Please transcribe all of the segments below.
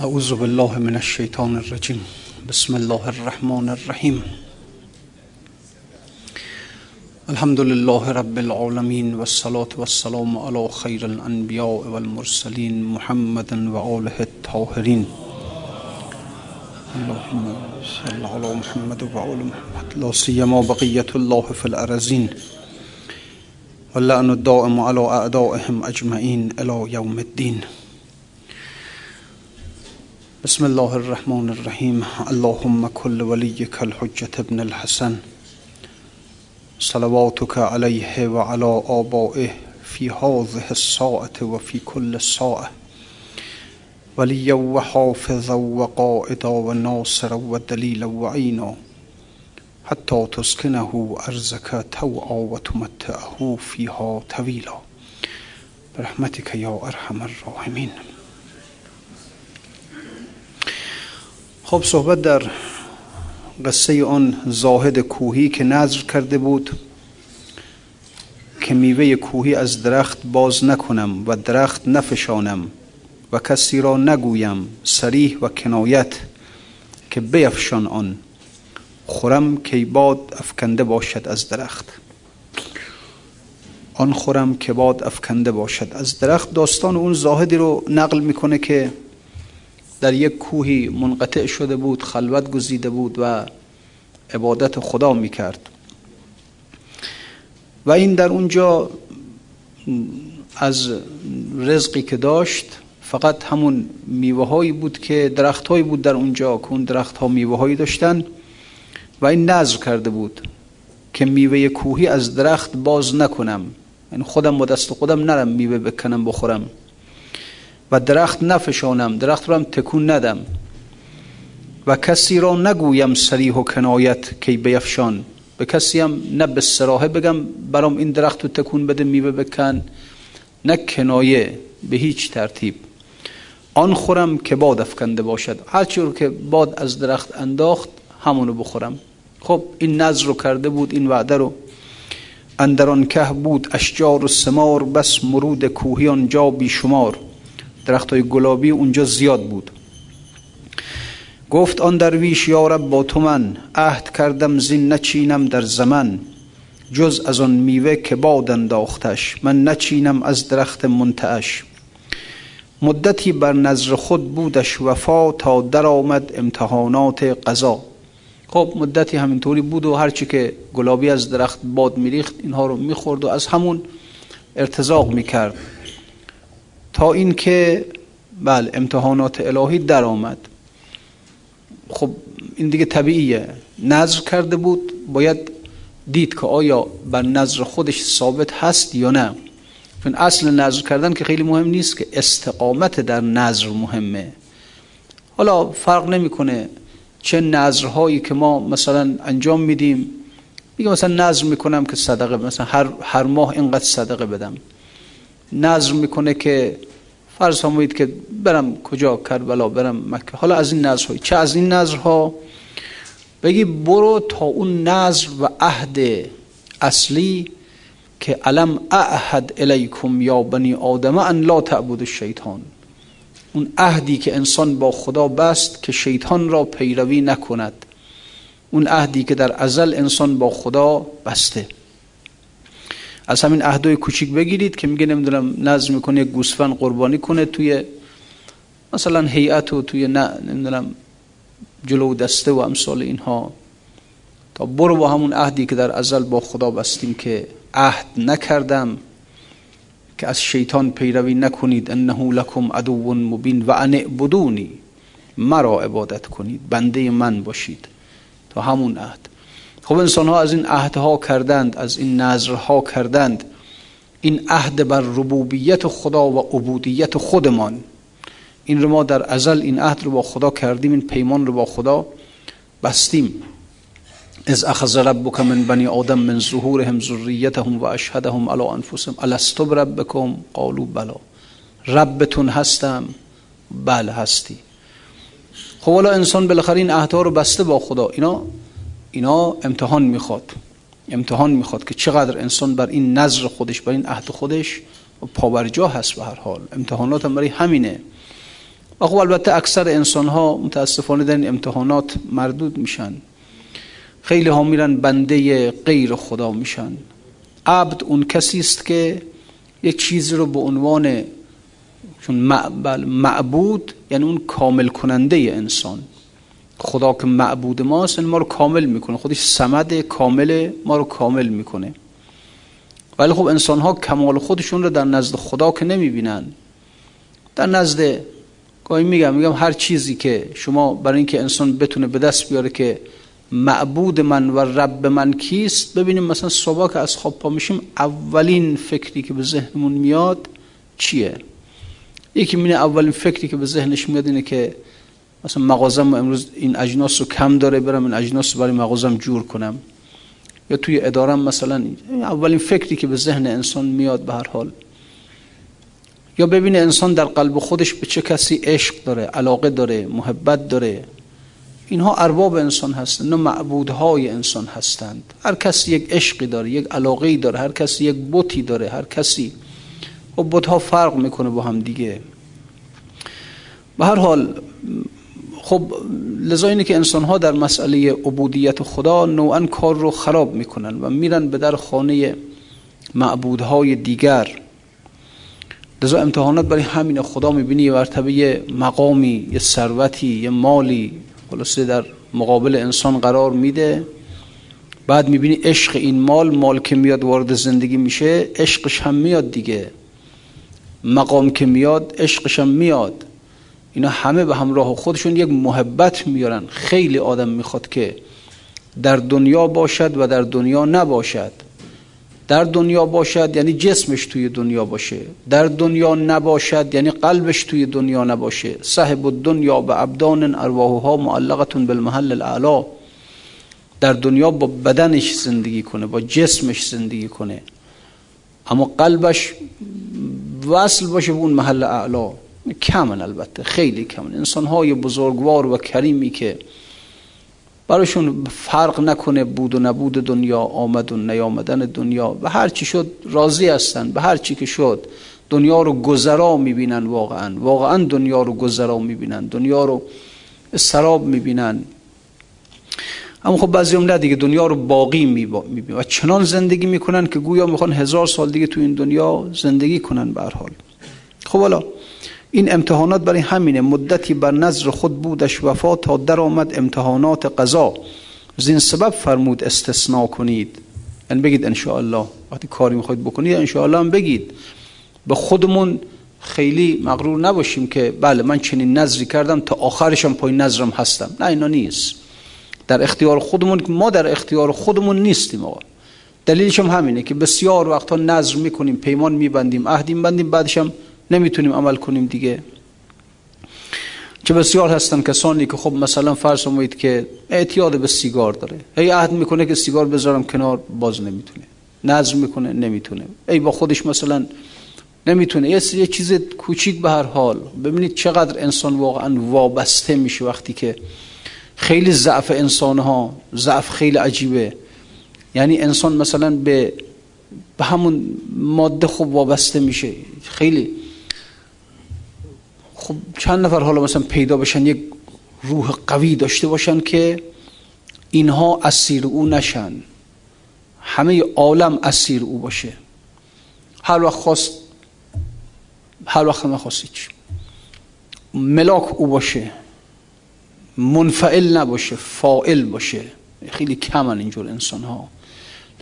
أعوذ بالله من الشيطان الرجيم. بسم الله الرحمن الرحيم. الحمد لله رب العالمين والصلاة والسلام على خير الأنبياء والمرسلين محمد وآله الطاهرين. اللهم صل على محمد وآل محمد. لا سيما بقية الله في الأرزين. واللعن الدائم على أعدائهم أجمعين إلى يوم الدين. بسم الله الرحمن الرحيم اللهم كل وليك الحجة ابن الحسن صلواتك عليه وعلى آبائه في هذه الساعة وفي كل ساعة وليا وحافظا وقائدا وناصرا ودليلا وعينا حتى تسكنه أرزك توعا وتمتعه فيها طويلا برحمتك يا أرحم الراحمين خب صحبت در قصه آن زاهد کوهی که نظر کرده بود که میوه کوهی از درخت باز نکنم و درخت نفشانم و کسی را نگویم سریح و کنایت که بیفشان آن. خورم که باد افکنده باشد از درخت. آن خورم که باد افکنده باشد از درخت. داستان اون زاهدی رو نقل می‌کنه که در یک کوهی منقطع شده بود خلوت گزیده بود و عبادت خدا می‌کرد. و این در اونجا از رزقی که داشت فقط همون میوه هایی بود که درخت هایی بود در اونجا که اون درخت ها میوه هایی داشتن و این نظر کرده بود که میوه کوهی از درخت باز نکنم. یعنی خودم با دست خودم نرم میوه بکنم بخورم. و درخت نفشانم درخت رو هم تکون ندم. و کسی را نگویم سریح و کنایت کی بیفشان. به کسی هم نه به سراحه بگم برام این درخت رو تکون بده میوه بکن. نه کنایه به هیچ ترتیب. آن خورم که باد افکنده باشد. هرچی رو که باد از درخت انداخت همونو بخورم. خب این نظر رو کرده بود این وعده رو. اندران که بود اشجار و سمار بس مرود کوهی آنجا بیشمار. درخت های گلابی اونجا زیاد بود. گفت آن درویش یارب با تو من عهد کردم زین نچینم در زمن. جز از آن میوه که باد انداختش من نچینم از درخت منتعش. مدتی بر نظر خود بودش وفا تا در آمد امتحانات قضا. خب مدتی همینطوری بود و هرچی که گلابی از درخت باد میریخت اینها رو می‌خورد و از همون ارتزاق می‌کرد. تا اینکه بله امتحانات الهی در آمد خب این دیگه طبیعیه. نظر کرده بود باید دید که آیا بر نظر خودش ثابت هست یا نه. چون اصل نظر کردن که خیلی مهم نیست که استقامت در نظر مهمه. حالا فرق نمی‌کنه چه نظرهایی که ما مثلا انجام میدیم. میگه مثلا نظر می‌کنم که صدقه مثلا هر, هر ماه اینقدر صدقه بدم. نظر می‌کنه که فرض فرمایید که برم کجا کربلا برم مکه. حالا از این نظرهای چه از این نظرها؟ بگی برو تا اون نظر و عهد اصلی که علم اعهد الیکم یا بنی آدم ان لا تعبد الشیطان. اون عهدی که انسان با خدا بست که شیطان را پیروی نکند. اون عهدی که در ازل انسان با خدا بسته. از همین عهدای کوچیک بگیرید که میگه نمی‌دونم نظر می‌کنه یک گوسفند قربانی کنه توی مثلا هیئت و توی نه نمی‌دونم جلو دسته و امثال اینها. تا برو با همون عهدی که در ازل با خدا بستیم که عهد نکردم که از شیطان پیروی نکنید انه لکم عدو مبین و ان اعبدونی مرا عبادت کنید بنده من باشید. تا همون عهد. خب انسان ها از این عهدها کردند از این نظرها کردند. این عهد بر ربوبیت خدا و عبودیت خودمان. این رو ما در ازل این عهد رو با خدا کردیم این پیمان رو با خدا بستیم. از اخذ ربک من بنی آدم من ظهورهم ذریتهم و اشهدهم علی انفسهم. الست بربکم؟ قالوا بلا. ربتون هستم؟ بله هستی. خب حالا انسان بالاخره این عهدها رو بسته با خدا. اینا اینا امتحان می‌خواد. امتحان می‌خواد که چقدر انسان بر این نظر خودش بر این عهد خودش پاورجا هست به هر حال. امتحانات هم برای همینه. و خب البته اکثر انسان ها متاسفانه در این امتحانات مردود میشن. خیلی ها میرن بنده غیر خدا میشن. عبد اون کسی است که یک چیزی رو به عنوان چون معبود یعنی اون کامل کننده انسان. خدا که معبود ماست ما رو کامل می‌کنه. خودش سمد کامل ما رو کامل می‌کنه. ولی خب انسان ها کمال خودشون رو در نزد خدا که نمی‌بینن. در نزد گاهی میگم میگم هر چیزی که شما برای اینکه انسان بتونه به دست بیاره که معبود من و رب من کیست ببینیم مثلا صبح که از خواب پا میشیم اولین فکری که به ذهنمون میاد چیه؟ یکی مینه اولین فکری که به ذهنش میاد اینه که مثلا مغازم امروز این اجناس رو کم داره برم این اجناس رو برای مغازم جور کنم. یا توی ادارم مثلا اولین فکری که به ذهن انسان میاد به هر حال. یا ببینه انسان در قلب خودش به چه کسی عشق داره علاقه داره محبت داره. اینها ارباب انسان هستند نه معبودهای انسان هستند. هر کسی یک عشقی داره یک علاقه داره هر کسی یک بوتی داره هر کسی. و بوت ها فرق می‌کنه با هم دیگه. به هر حال خب لذا اینه که انسان ها در مسئله عبودیت خدا نوعا کار رو خراب می‌کنن و میرن به در خانه معبودهای دیگر. لذا امتحانات برای همین خدا می‌بینی یه مرتبه یه مقامی یه ثروتی یه مالی خلاصه در مقابل انسان قرار میده. بعد می‌بینی عشق این مال مال که میاد وارد زندگی میشه عشقش هم میاد دیگه. مقام که میاد عشقش هم میاد. اینا همه به همراه خودشون یک محبت میارن. خیلی آدم می‌خواد که در دنیا باشد و در دنیا نباشد. در دنیا باشد یعنی جسمش توی دنیا باشه. در دنیا نباشد یعنی قلبش توی دنیا نباشه. صاحب الدنیا به ابدان ارواحها معلقتون بالمحل الاعلا. در دنیا با بدنش زندگی کنه با جسمش زندگی کنه. اما قلبش وصل باشه به اون محل اعلا. کمن البته خیلی کمن. انسان های بزرگوار و کریمی که براشون فرق نکنه بود و نبود دنیا آمد و نیامدن دنیا. و هر چی شد راضی هستن به هر چی که شد دنیا رو گذرا می‌بینن واقعا. واقعا دنیا رو گذرا می‌بینن دنیا رو سراب می‌بینن. اما خب بعضی هم نه دیگه دنیا رو باقی می‌بینن. و چنان زندگی می‌کنن که گویا می‌خوان هزار سال دیگه تو این دنیا زندگی کنن به حال. خب حالا این امتحانات برای همینه. مدتی بر نظر خود بودش وفا تا در آمد امتحانات قضا. زین سبب فرمود استثناء کنید. یعنی بگید انشاءالله. وقتی کاری می‌خواید بکنید انشاءالله هم بگید. به خودمون خیلی مغرور نباشیم که بله من چنین نظری کردم تا آخرشم پای نظرم هستم. نه اینا نیست. در اختیار خودمون ما در اختیار خودمون نیستیم آقا. دلیلش هم همینه که بسیار وقتا نظر می‌کنیم پیمان میبندیم عهدیم بندیم بعدش هم نمی‌تونیم عمل کنیم دیگه. چه بسیار هستن کسانی که خب مثلا فرض کنید که اعتیاد به سیگار داره. هی عهد می‌کنه که سیگار بذارم کنار باز نمی‌تونه. نظر می‌کنه نمی‌تونه. ای با خودش مثلا نمی‌تونه. یه یه چیز کوچیک به هر حال. ببینید چقدر انسان واقعا وابسته میشه وقتی که خیلی ضعف انسان ها ضعف خیلی عجیبه. یعنی انسان مثلا به به همون ماده خوب وابسته میشه. خیلی. خب چند نفر حالا مثلا پیدا بشن یک روح قوی داشته باشن که اینها اسیر او نشن. همه عالم اسیر او باشه. هر وقت خواست هر وقت نخواست چی ملاک او باشه. منفعل نباشه فائل باشه. خیلی کمن اینجور انسان ها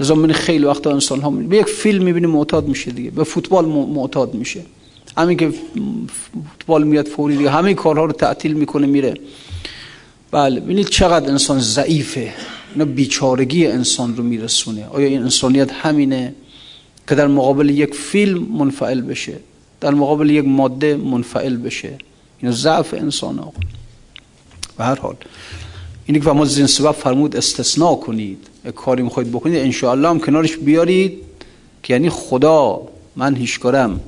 لذا من خیلی وقتا انسان ها به یک فیلم می‌بینی معتاد میشه دیگه. به فوتبال معتاد میشه. همین که فوتبال میاد فوری دیگه همه کارها رو تعطیل می‌کنه میره. بله ببینید چقدر انسان ضعیفه. اینا بیچارگی انسان رو میرسونه. آیا این انسانیت همینه که در مقابل یک فیلم منفعل بشه؟ در مقابل یک ماده منفعل بشه؟ این ضعف انسان آقا. به هر حال اینی که فرمود زین سبب فرمود استثناء کنید. کاری می‌خواید بکنید انشاءالله هم کنارش بیارید که یعنی خدا من هیچکارم.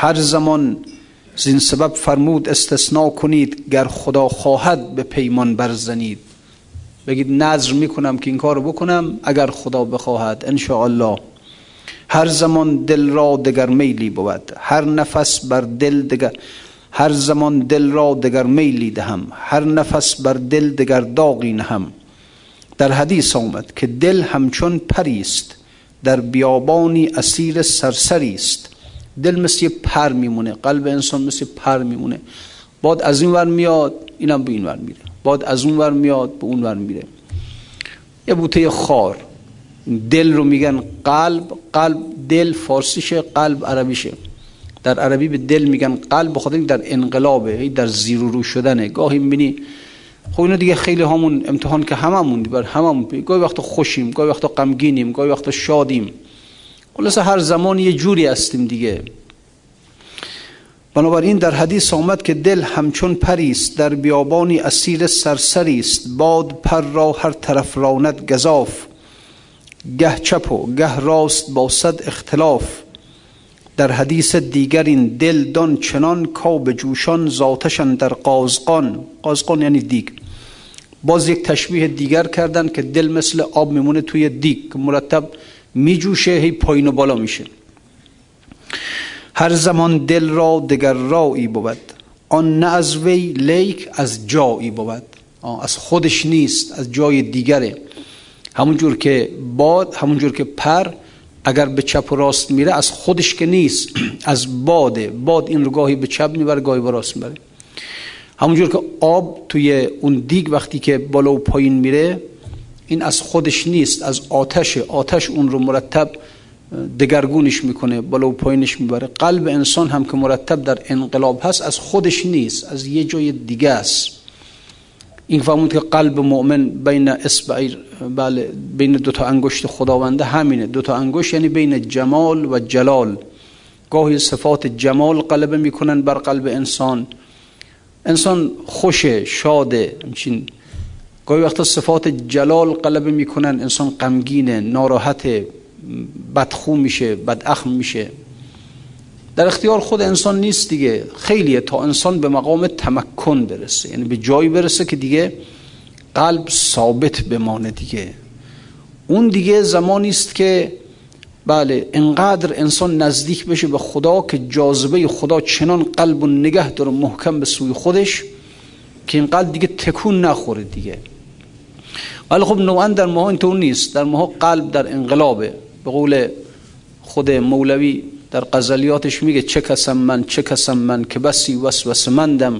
هر زمان زین سبب فرمود استثناء کنید گر خدا خواهد به پیمان برزنید. بگید نظر می‌کنم که این کار بکنم اگر خدا بخواهد انشاءالله. هر زمان دل را دگر میلی بود هر نفس بر دل دگر هر زمان دل را دگر میلی دهم هر نفس بر دل دگر داغی نهم. در حدیث آمد که دل همچون پریست در بیابانی اسیر سرسری است. دل مثل پر میمونه قلب انسان مثل پر میمونه. باد از این ور میاد اینم به این ور میره. باد از اون ور میاد به اون ور میره. یه بوته خار. دل رو میگن قلب قلب دل فارسیشه قلب عربیشه. در عربی به دل میگن قلب بخاطر در انقلابه در زیر و رو شدنه. گاهی می‌بینی خب اینو دیگه خیلی همون امتحان که هممون بر هممون گاهی وقتا خوشیم گاهی وقتا غمگینیم گاهی وقتا شادیم. خلاص هر زمان یه جوری هستیم دیگه. بنابراین در حدیث آمد که دل همچون پریست در بیابانی اسیر سرسری است. باد پر را هر طرف راند گذاف گه چپ و گه راست با صد اختلاف. در حدیث دیگر این دل دان چنان کاب جوشان ذاتشان در قازقان. قازقان یعنی دیگ. باز یک تشبیه دیگر کردن که دل مثل آب میمونه توی دیگ. مرتب میجوشه هی پایین و بالا میشه. هر زمان دل را دگر رایی بود آن نه از وی لیک از جایی بود. از خودش نیست از جای دیگره. همونجور که باد همونجور که پر اگر به چپ و راست میره از خودش که نیست از باده. باد این رو گاهی به چپ می‌بره گاهی به راست می‌بره. همونجور که آب توی اون دیگ وقتی که بالا و پایین میره این از خودش نیست از آتش آتش اون رو مرتب دگرگونش می‌کنه بالا و پایینش می‌بره. قلب انسان هم که مرتب در انقلاب هست از خودش نیست از یه جای دیگه است. این فهمود که قلب مؤمن بین اصبع بله بین دو تا انگشت خداونده همینه. دو تا انگشت یعنی بین جمال و جلال. گاهی صفات جمال غلبه می‌کنن بر قلب انسان. انسان خوشه شاده همچین گاهی وقتا صفات جلال غلبه می‌کنن. انسان غمگینه ناراحت بدخو میشه بداخم میشه. در اختیار خود انسان نیست دیگه. خیلیه تا انسان به مقام تمکن برسه. یعنی به جایی برسه که دیگه قلب ثابت بمانه دیگه. اون دیگه زمانی است که بله انقدر انسان نزدیک بشه به خدا که جاذبه خدا چنان قلب و نگه داره محکم به سوی خودش که این قلب دیگه تکون نخوره دیگه. ولی خب نوعا در ماها اینطور نیست. در ماها قلب در انقلابه. به قول خود مولوی در غزلیاتش میگه چه کسم من چه کسم من که بسی وسوسه مندم.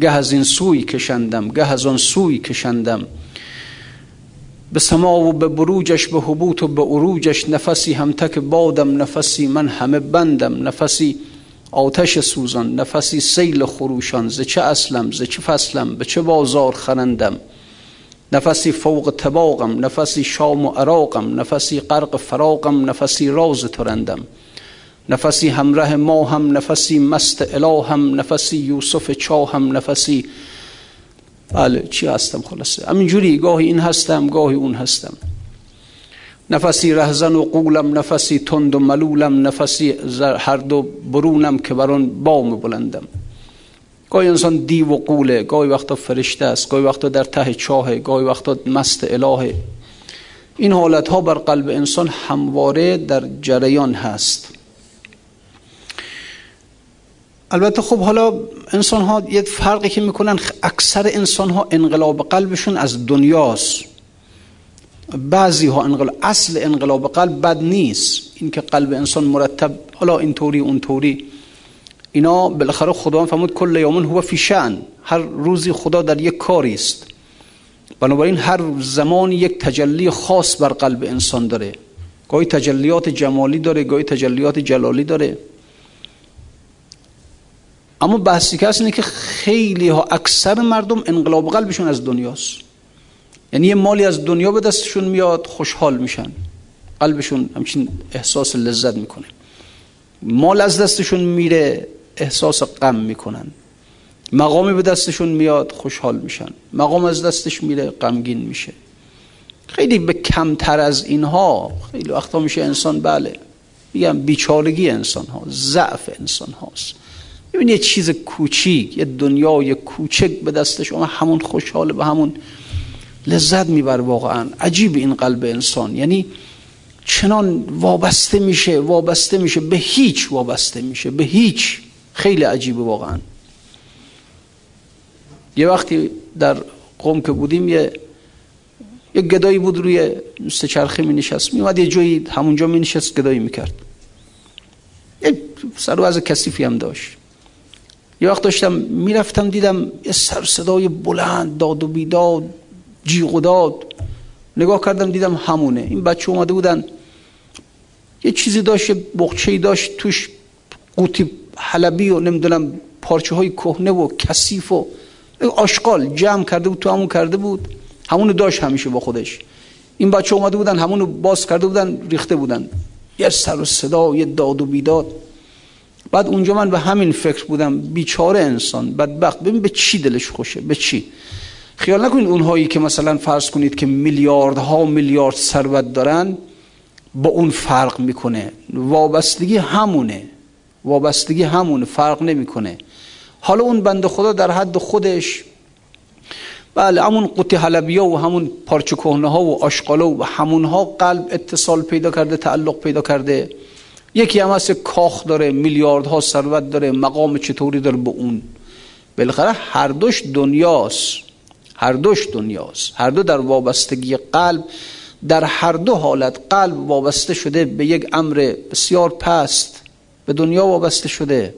گه از این سوی کشندم گه از آن سوی کشندم. به سما و به بروجش به حبوط و به عروجش نفسی هم تک بادم نفسی من همه بندم. نفسی آتش سوزان نفسی سیل خروشان. ز چه اصلم ز چه فصلم به چه بازار خرندم. نفسی فوق تباقم نفسی شام و عراقم نفسی غرق فراقم نفسی راز ترندم نفسی همراه ما هم نفسی مست اله هم نفسی یوسف چاه هم نفسی بله چی هستم خلاصه؟ همینجوری گاهی این هستم گاهی اون هستم. نفسی رهزن و قولم نفسی تند و ملولم نفسی هر دو برونم که بران بام بلندم. گاهی انسان دیو و قوله گاهی وقتا فرشته است گاهی وقتا در ته چاه گاهی وقتا مست اله این حالت ها بر قلب انسان همواره در جریان هست البته خب حالا انسان ها یه فرقی که می‌کنن اکثر انسان ها انقلاب قلبشون از دنیاست بعضی ها انقلاب اصل انقلاب قلب بد نیست اینکه قلب انسان مرتب حالا اینطوری اونطوری اینا بالاخره خدا فرمود کل یومن هو فی شأن. هر روزی خدا در یک کاری است. بنابراین هر زمان یک تجلی خاص بر قلب انسان داره. گاهی تجلیات جمالی داره گاهی تجلیات جلالی داره. اما بحثی که اینه که خیلی ها اکثر مردم انقلاب قلبشون از دنیاست. یعنی یه مالی از دنیا به دستشون میاد خوشحال میشن. قلبشون همچین احساس لذت می‌کنه. مال از دستشون میره احساس غم می‌کنن. مقامی به دستشون میاد خوشحال میشن. مقام از دستش میره غمگین میشه. خیلی به کمتر از اینها خیلی وقتا میشه انسان بله. میگم بیچارگی انسان ها ضعف انسان هاست ببین یه چیز کوچیک یه دنیای کوچک به دست شما همون خوشحاله به همون لذت میبر واقعا. عجیب این قلب انسان. یعنی چنان وابسته میشه وابسته میشه به هیچ وابسته میشه به هیچ. خیلی عجیبه واقعا. یه وقتی در قوم که بودیم یه یه گدایی بود روی سه چرخه می نشست می اومد یه جایی همونجا می نشست گدایی می کرد یه سر از کسیفی هم داشت. یه وقت داشتم می‌رفتم دیدم یه سر صدای بلند داد و بیداد جیغ و داد. نگاه کردم دیدم همونه. این بچه اومده بودن. یه چیزی داشت یه بخچه داشت توش قوطی حلبی و نمی‌دونم پارچه های کهنه و کثیف و آشغال جمع کرده بود تو همون کرده بود. همونو داشت همیشه با خودش. این بچه اومده بودن همونو باز کرده بودن ریخته بودن. یه سر و صدا یه داد و بیداد. بعد اونجا من به همین فکر بودم بیچاره انسان بدبخت. ببین به چی دلش خوشه به چی؟ خیال نکنید اونهایی که مثلا فرض کنید که میلیاردها میلیارد ثروت دارن با اون فرق می‌کنه. وابستگی همونه. وابستگی همونه فرق نمی‌کنه. حالا اون بنده خدا در حد خودش بله همون قوطی حلبیا و همون پارچه کهنه ها و آشقالا و همونها قلب اتصال پیدا کرده تعلق پیدا کرده. یکی هم هست کاخ داره میلیاردها ثروت داره مقام چطوری داره به اون؟ بالاخره هر دوش دنیاست. هر دوش دنیاست. هر دو در وابستگی قلب در هر دو حالت قلب وابسته شده به یک امر بسیار پست. به دنیا وابسته شده.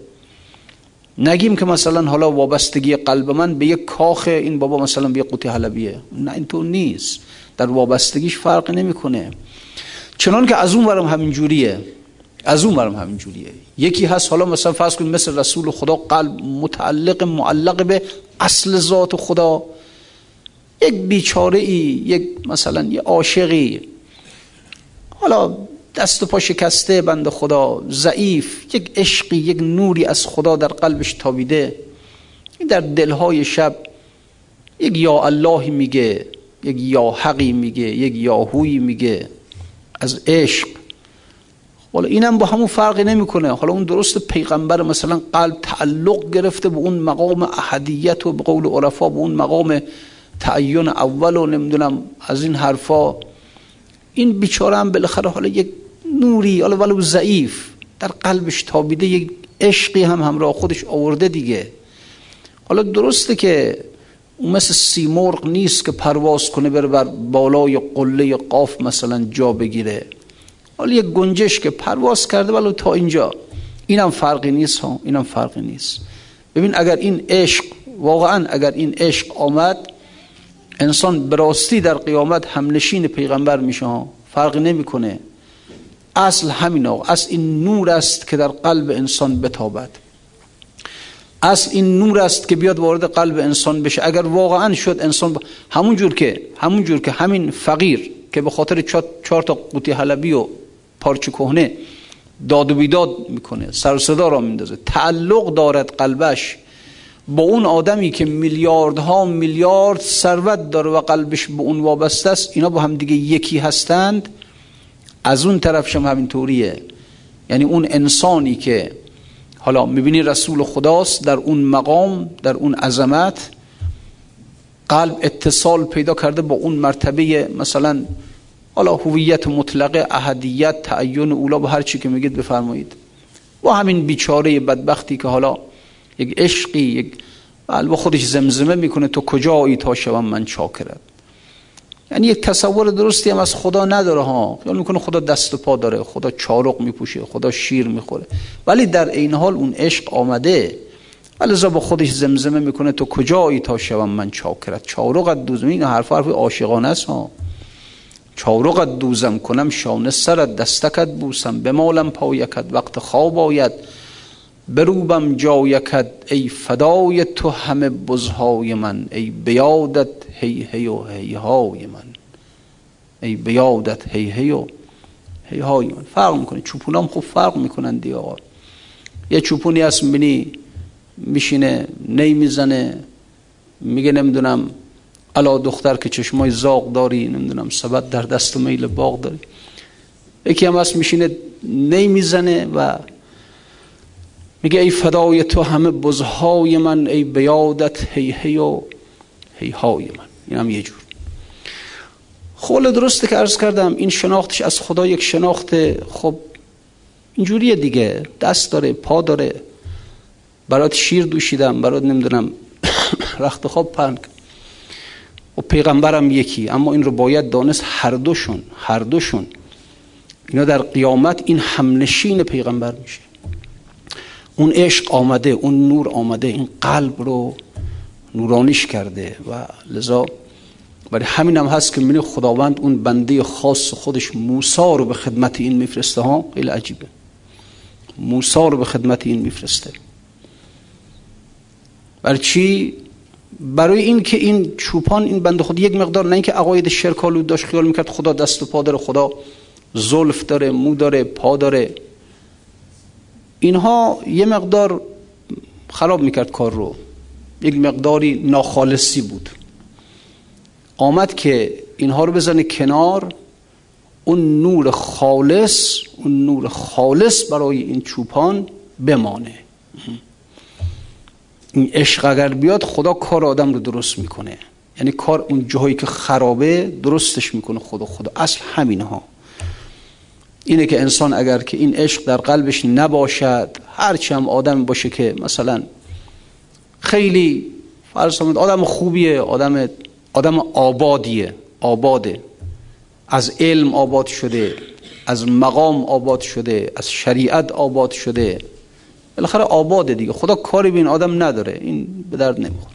نگیم که مثلا حالا وابستگی قلب من به یک کاخ این بابا مثلا به یک قوطی حلبیه. نه اینطور نیست. در وابستگیش فرق نمی‌کنه. چنان که از اون برم همین جوریه. از اون برم همین جوریه. یکی هست حالا مثلا فرض کنید مثل رسول خدا قلب متعلق معلق به اصل ذات خدا. یک بیچاره ای یک مثلا یه عاشقی. حالا دست و پا شکسته بند خدا. ضعیف یک عشقی یک نوری از خدا در قلبش تابیده. در دلهای شب یک یا اللهی میگه یک یا حقی میگه یک یاهویی میگه از عشق. حالا اینم با همون فرقی نمی‌کنه. حالا اون درست پیغمبر مثلا قلب تعلق گرفته به اون مقام احدیت و به قول عرفا به اون مقام تعین اول و نمی‌دونم از این حرفا. این بیچاره هم بالاخره حالا یک نوری حالا ولو ضعیف در قلبش تابیده یک عشقی هم همراه خودش آورده دیگه. حالا درسته که اون مثل سیمرغ نیست که پرواز کنه بره بر بالای قله قاف مثلا جا بگیره. حالا یک گنجش که پرواز کرده ولو تا اینجا. اینم فرقی نیست ها اینم فرقی نیست. ببین اگر این عشق واقعا اگر این عشق آمد انسان براستی در قیامت همنشین پیغمبر میشه ها. فرقی نمی‌کنه. اصل همین آقا اصل این نور است که در قلب انسان بتابد. اصل این نور است که بیاد وارد قلب انسان بشه. اگر واقعا شد انسان با... همون جور که همون جور که همین فقیر که به خاطر چهار تا قوطی حلبی و پارچه کهنه داد و بیداد می‌کنه سر صدا را میندازه تعلق دارد قلبش با اون آدمی که میلیاردها میلیارد ثروت داره و قلبش به اون وابسته است اینا با هم دیگه یکی هستند. از اون طرف شما همین طوریه یعنی اون انسانی که حالا می‌بینی رسول خداست در اون مقام در اون عظمت قلب اتصال پیدا کرده با اون مرتبه مثلا حالا هویت مطلقه احدیت تعین اولا با هر چی که میگید بفرمایید. با همین بیچاره بدبختی که حالا یک عشقی یک با خودش زمزمه می‌کنه تو کجایی تا شوم من چاکرت یعنی یک تصور درستی هم از خدا نداره ها. خیال می‌کنه خدا دست و پا داره خدا چارق میپوشه خدا شیر می‌خوره. ولی در این حال اون عشق آمده. ولی با خودش زمزمه می‌کنه تو کجایی تا شوم من چاکرت؟ چارقت دوزم. این حرف حرف عاشقانه است ها. چارقت دوزم کنم شانه سرت دستکت بوسم. بمالم پایکت وقت خواب آید. بروبم جایکت ای فدای تو همه بزهای من. ای بیادت هی هی و هی های من ای بیادت هی هی و هی های من فرق می‌کنه چوپونام خوب فرق می‌کنن دی آقا یه چوپونی هست می‌بینی میشینه نی می‌زنه میگه نمی‌دونم علا دختر که چشمای زاغ داری نمی‌دونم سبت در دست و میل باغ داری یکی هم هست میشینه نی می‌زنه و میگه ای فدای تو همه بزهای من ای بیادت هی هی و هی های من این هم یه جور. خول درسته که عرض کردم این شناختش از خدا یک شناخت خب اینجوریه دیگه. دست داره پا داره. برات شیر دوشیدم برات نمی‌دونم. رخت خواب پهن. و پیغمبرم یکی. اما این رو باید دانست هر دوشون هر دوشون. اینا در قیامت این همنشین پیغمبر میشه. اون عشق آمده اون نور آمده این قلب رو نورانیش کرده و لذا برای همین هم هست که من خداوند اون بنده خاص خودش موسا رو به خدمت این میفرسته ها؟ خیلی عجیبه. موسا رو به خدمت این میفرسته. برای چی؟ برای این که این چوپان این بنده خود یک مقدار نه اینکه عقاید شرکالو داشت خیال می‌کرد خدا دست و پا داره خدا زلف داره مو داره پا داره. اینها یه مقدار خراب می‌کرد کار رو. یک مقداری ناخالصی بود. آمد که اینها رو بزنه کنار اون نور خالص اون نور خالص برای این چوپان بمانه. این عشق اگر بیاد خدا کار آدم رو درست می‌کنه. یعنی کار اون جاهایی که خرابه درستش می‌کنه خدا. خدا اصل همین ها اینه که انسان اگر که این عشق در قلبش نباشد هرچی هم آدم باشه که مثلا خیلی فرض آدم خوبیه آدم آدم آبادیه آباده. از علم آباد شده از مقام آباد شده از شریعت آباد شده. بالاخره آباده دیگه. خدا کاری به این آدم نداره. این به درد نمی‌خوره.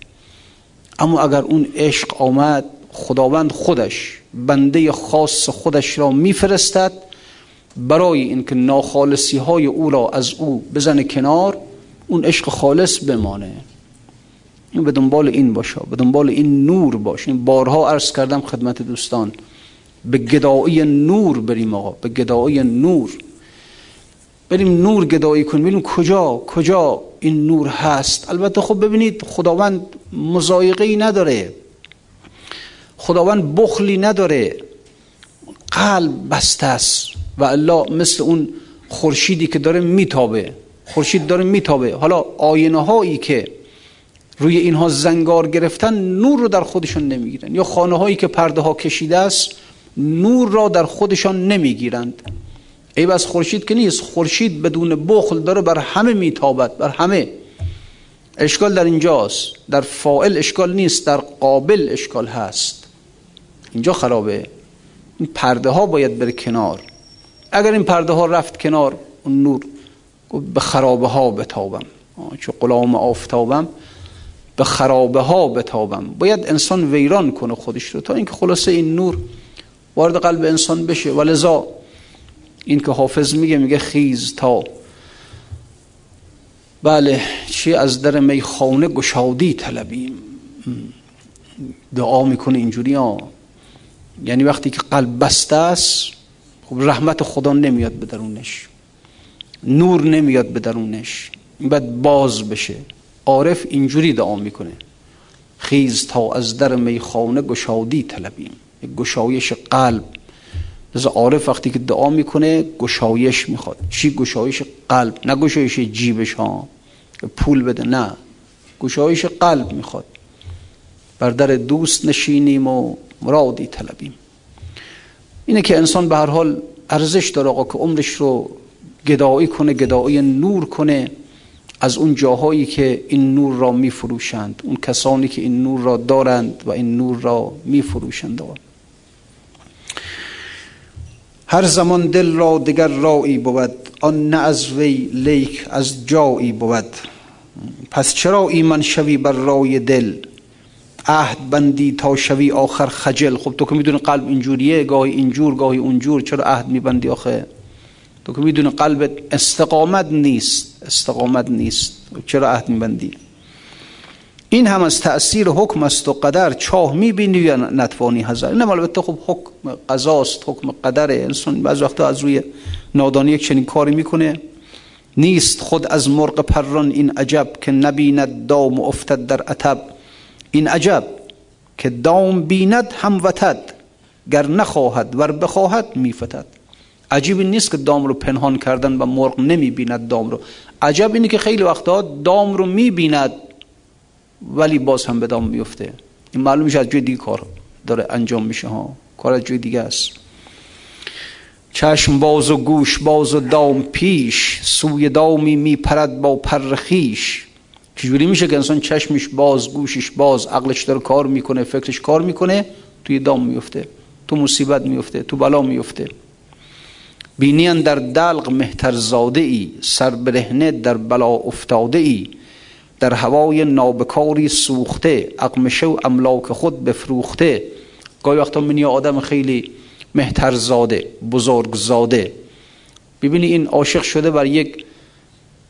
اما اگر اون عشق آمد خداوند خودش بنده خاص خودش را میفرستد برای اینکه ناخالصی های او را از او بزنه کنار اون عشق خالص بمانه. این به دنبال این باشه به دنبال این نور باش. این بارها عرض کردم خدمت دوستان به گدایی نور بریم آقا به گدایی نور. بریم نور گدایی کنیم. ببینیم کجا کجا این نور هست. البته خب ببینید خداوند مزایقه ای نداره. خداوند بخلی نداره. قلب بسته است و الله مثل اون خورشیدی که داره میتابه. خورشید داره میتابه. حالا آینه هایی که روی اینها زنگار گرفتن نور رو در خودشان نمی‌گیرن. یا خانه هایی که پرده ها کشیده است نور را در خودشان نمی‌گیرند. ای بس خورشید که نیست. خورشید بدون بخل داره بر همه میتابد بر همه. اشکال در اینجاست. در فائل اشکال نیست در قابل اشکال هست. اینجا خرابه. این پرده ها باید بره کنار. اگر این پرده ها رفت کنار اون نور به خرابه ها بتابم. چون غلام آفتابم. به خرابه ها بتابم. باید انسان ویران کنه خودش رو تا اینکه خلاصه این نور وارد قلب انسان بشه. ولذا این که حافظ میگه میگه خیز تا. بله چی از در میخانه گشادی طلبیم. دعا می‌کنه اینجوری ها یعنی وقتی که قلب بسته است خب رحمت خدا نمیاد به درونش. نور نمیاد به درونش. باید باز بشه. عارف اینجوری دعا می‌کنه. خیز تا از در میخانه گشادی طلبیم. گشایش قلب. لذا عارف وقتی که دعا می‌کنه گشایش می‌خواد. چی گشایش قلب؟ نه گشایش جیبش ها. پول بده نه. گشایش قلب می‌خواد. بر در دوست نشینیم و مرادی طلبیم. اینه که انسان به هر حال ارزش داره آقا که عمرش رو گدایی کنه گدایی نور کنه. از اون جاهایی که این نور را میفروشند اون کسانی که این نور را دارند و این نور را میفروشند. هر زمان دل را دگر رایی بود آن نه از وی لیک از جایی بود. پس چرا ایمان شوی بر رای دل؟ عهد بندی تا شوی آخر خجل. خب تو که می‌دونی قلب اینجوریه گاهی اینجور گاهی اونجور چرا عهد میبندی آخه؟ تو که می‌دونی قلبت استقامت نیست. استقامت نیست. چرا عهد میبندی؟ این هم از تأثیر حکم است و قدر چاه می‌بینی یا نتوانی هزار نه البته خب حکم قضاست حکم قدره. انسان بعض وقتا از روی نادانی یک چنین کاری می‌کنه. نیست خود از مرغ پران این عجب که نبیند دام و افتد در عتب. این عجب که دام بیند هم وتد گر نخواهد ور بخواهد میفتد. عجیب نیست که دام رو پنهان کردن و مرغ نمی‌بیند دام رو. عجب اینه که خیلی وقتا دام رو می‌بیند ولی باز هم به دام میفته این معلوم میشه از جای دیگه کار داره انجام میشه ها. کار از جای دیگه است. چشم باز و گوش باز و دام پیش سوی دامی میپرد با پرخیش چجوری میشه که انسان چشمش باز گوشش باز عقلش داره کار می‌کنه فکرش کار می‌کنه توی دام میفته تو مصیبت میفته تو بلا میفته بینیان در دلق مهتر زاده ای سر برهنه در بلا افتاده ای. در هوای نابکاری سوخته اقمشه و املاک خود بفروخته. گاهی وقتا منی آدم خیلی مهتر زاده بزرگ زاده. ببینی این عاشق شده بر یک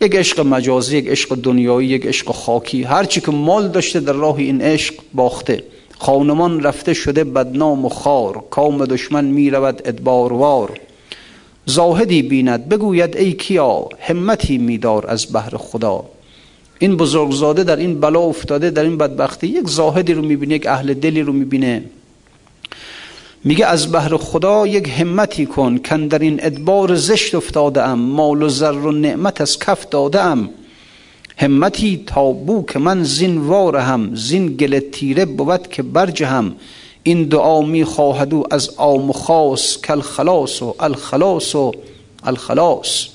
یک عشق مجازی یک عشق دنیایی یک عشق خاکی. هرچی که مال داشته در راه این عشق باخته. خانمان رفته شده بدنام و خار. کام دشمن می رود ادباروار. زاهدی بیند بگوید ای کیا همتی میدار از بحر خدا. این بزرگزاده در این بلا افتاده در این بدبختی یک زاهدی رو می‌بینه یک اهل دلی رو می‌بینه. میگه از بحر خدا یک همتی کن کن در این ادبار زشت افتاده ام مال و زر و نعمت از کف داده ام. همتی تا بو که من زین وارهم زین گل تیره بود که برجهم. این دعا می خواهد از آم خاص کل خلاص و الخلاص و الخلاص.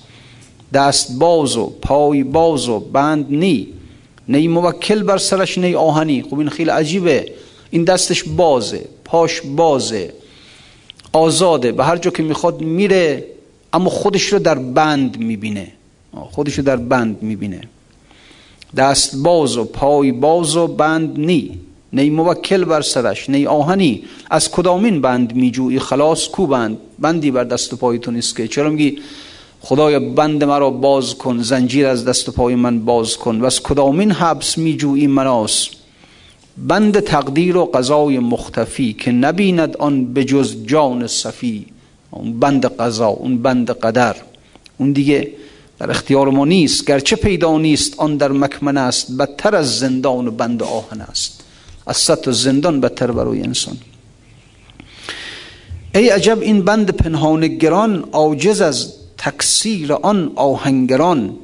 دست باز و پای باز و بند نی. نی موکل بر سرش نی آهنی. خب این خیلی عجیبه. این دستش بازه پاش بازه. آزاده به هر جا که می‌خواد میره اما خودش رو در بند می‌بینه. خودش رو در بند می‌بینه. دست باز و پای باز و بند نی. نی موکل بر سرش نی آهنی. از کدامین بند میجویی؟ خلاص کو بند؟ بندی بر دست و پای تو نیست که. چرا میگی خدایا بند مرا باز کن زنجیر از دست و پای من باز کن. و از کدامین حبس میجویی مناس؟ بند تقدیر و قضای مختفی که نبیند آن به جز جان صفی. اون بند قضا اون بند قدر. اون دیگه در اختیار ما نیست. گرچه پیدا نیست آن در مکمن است. بدتر از زندان و بند آهن است. از صد زندان بدتر برای انسان. ای عجب این بند پنهان گران عاجز از تکثیر آن آهنگران.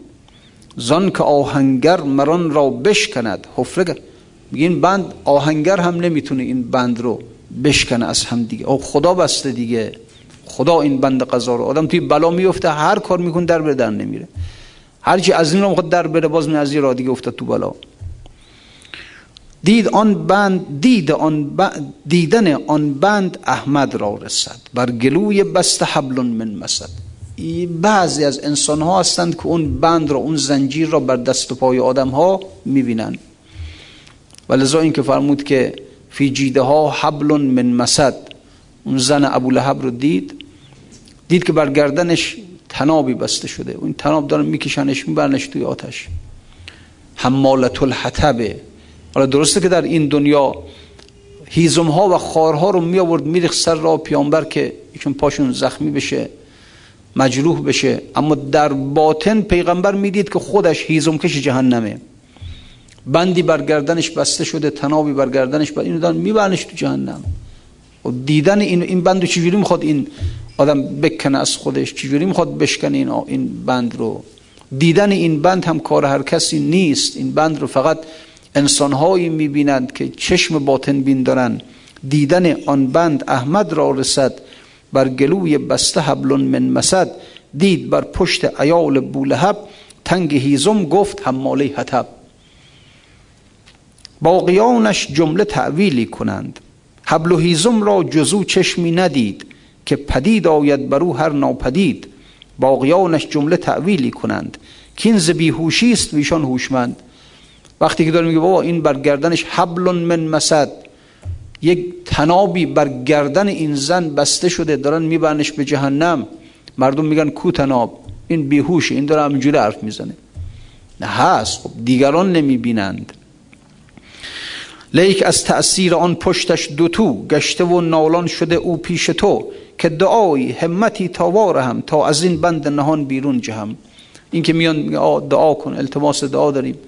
زان که آهنگر مران را بشکند. حفره این بند آهنگر هم نمی‌تونه این بند رو بشکنه از هم دیگه. او خدا بسته دیگه. خدا این بند قضا رو. آدم توی بلا میفته هر کار می‌کنه در بره در نمیره. هرچی از این رو می‌خواد در بره باز می را دیگه افتاد تو بلا. دید آن بند دید آن بند دیدن آن بند احمد را رسد. بر گلوی بست حبل من مسد. بعضی از انسان ها هستند که اون بند را اون زنجیر را بر دست و پای آدم ها می‌بینند. و این که فرمود که فی جیده ها حبل من مسد. اون زن ابو لحب رو دید. دید که بر گردنش تنابی بسته شده. اون تناب دارن میکشنش میبرنش توی آتش. حمالت الحطبه حالا درسته که در این دنیا هیزم ها و خارها رو می آورد میریخ سر را پیامبر که ایشون پاشون زخمی بشه مجروح بشه. اما در باطن پیغمبر می‌دید که خودش هیزم کش جهنمه. بندی بر گردنش بسته شده تنابی بر گردنش اینو دارن میبرنش تو جهنم. و دیدن این این بندو چجوری می‌خواد این آدم بکنه از خودش؟ چجوری می‌خواد بشکنه این این بند رو؟ دیدن این بند هم کار هر کسی نیست. این بند رو فقط انسانهایی می‌بینند که چشم باطن بین دارن. دیدن آن بند احمد را رسد بر گلوی بسته حبل من مسد. دید بر پشت ایال بولهب تنگ هیزم گفت حماله حتب باقیانش جمله تعویلی کنند. حبل و هیزم را جزو چشمی ندید که پدید آید برو هر ناپدید. باقیانش جمله تعویلی کنند. که این بیهوشی است ویشان هوشمند. وقتی که داره میگه بابا این بر گردنش حبل من مسد. یک تنابی بر گردن این زن بسته شده دارن میبرنش به جهنم. مردم میگن کو تناب؟ این بیهوش این داره همینجوری حرف می‌زنه. نه هست. خب دیگران نمی‌بینند. لیک از تأثیر آن پشتش دوتو گشته و نالان شده او پیش تو که دعایی همتی تا هم تا از این بند نهان بیرون جهم. این که میان دعا کن التماس دعا داریم.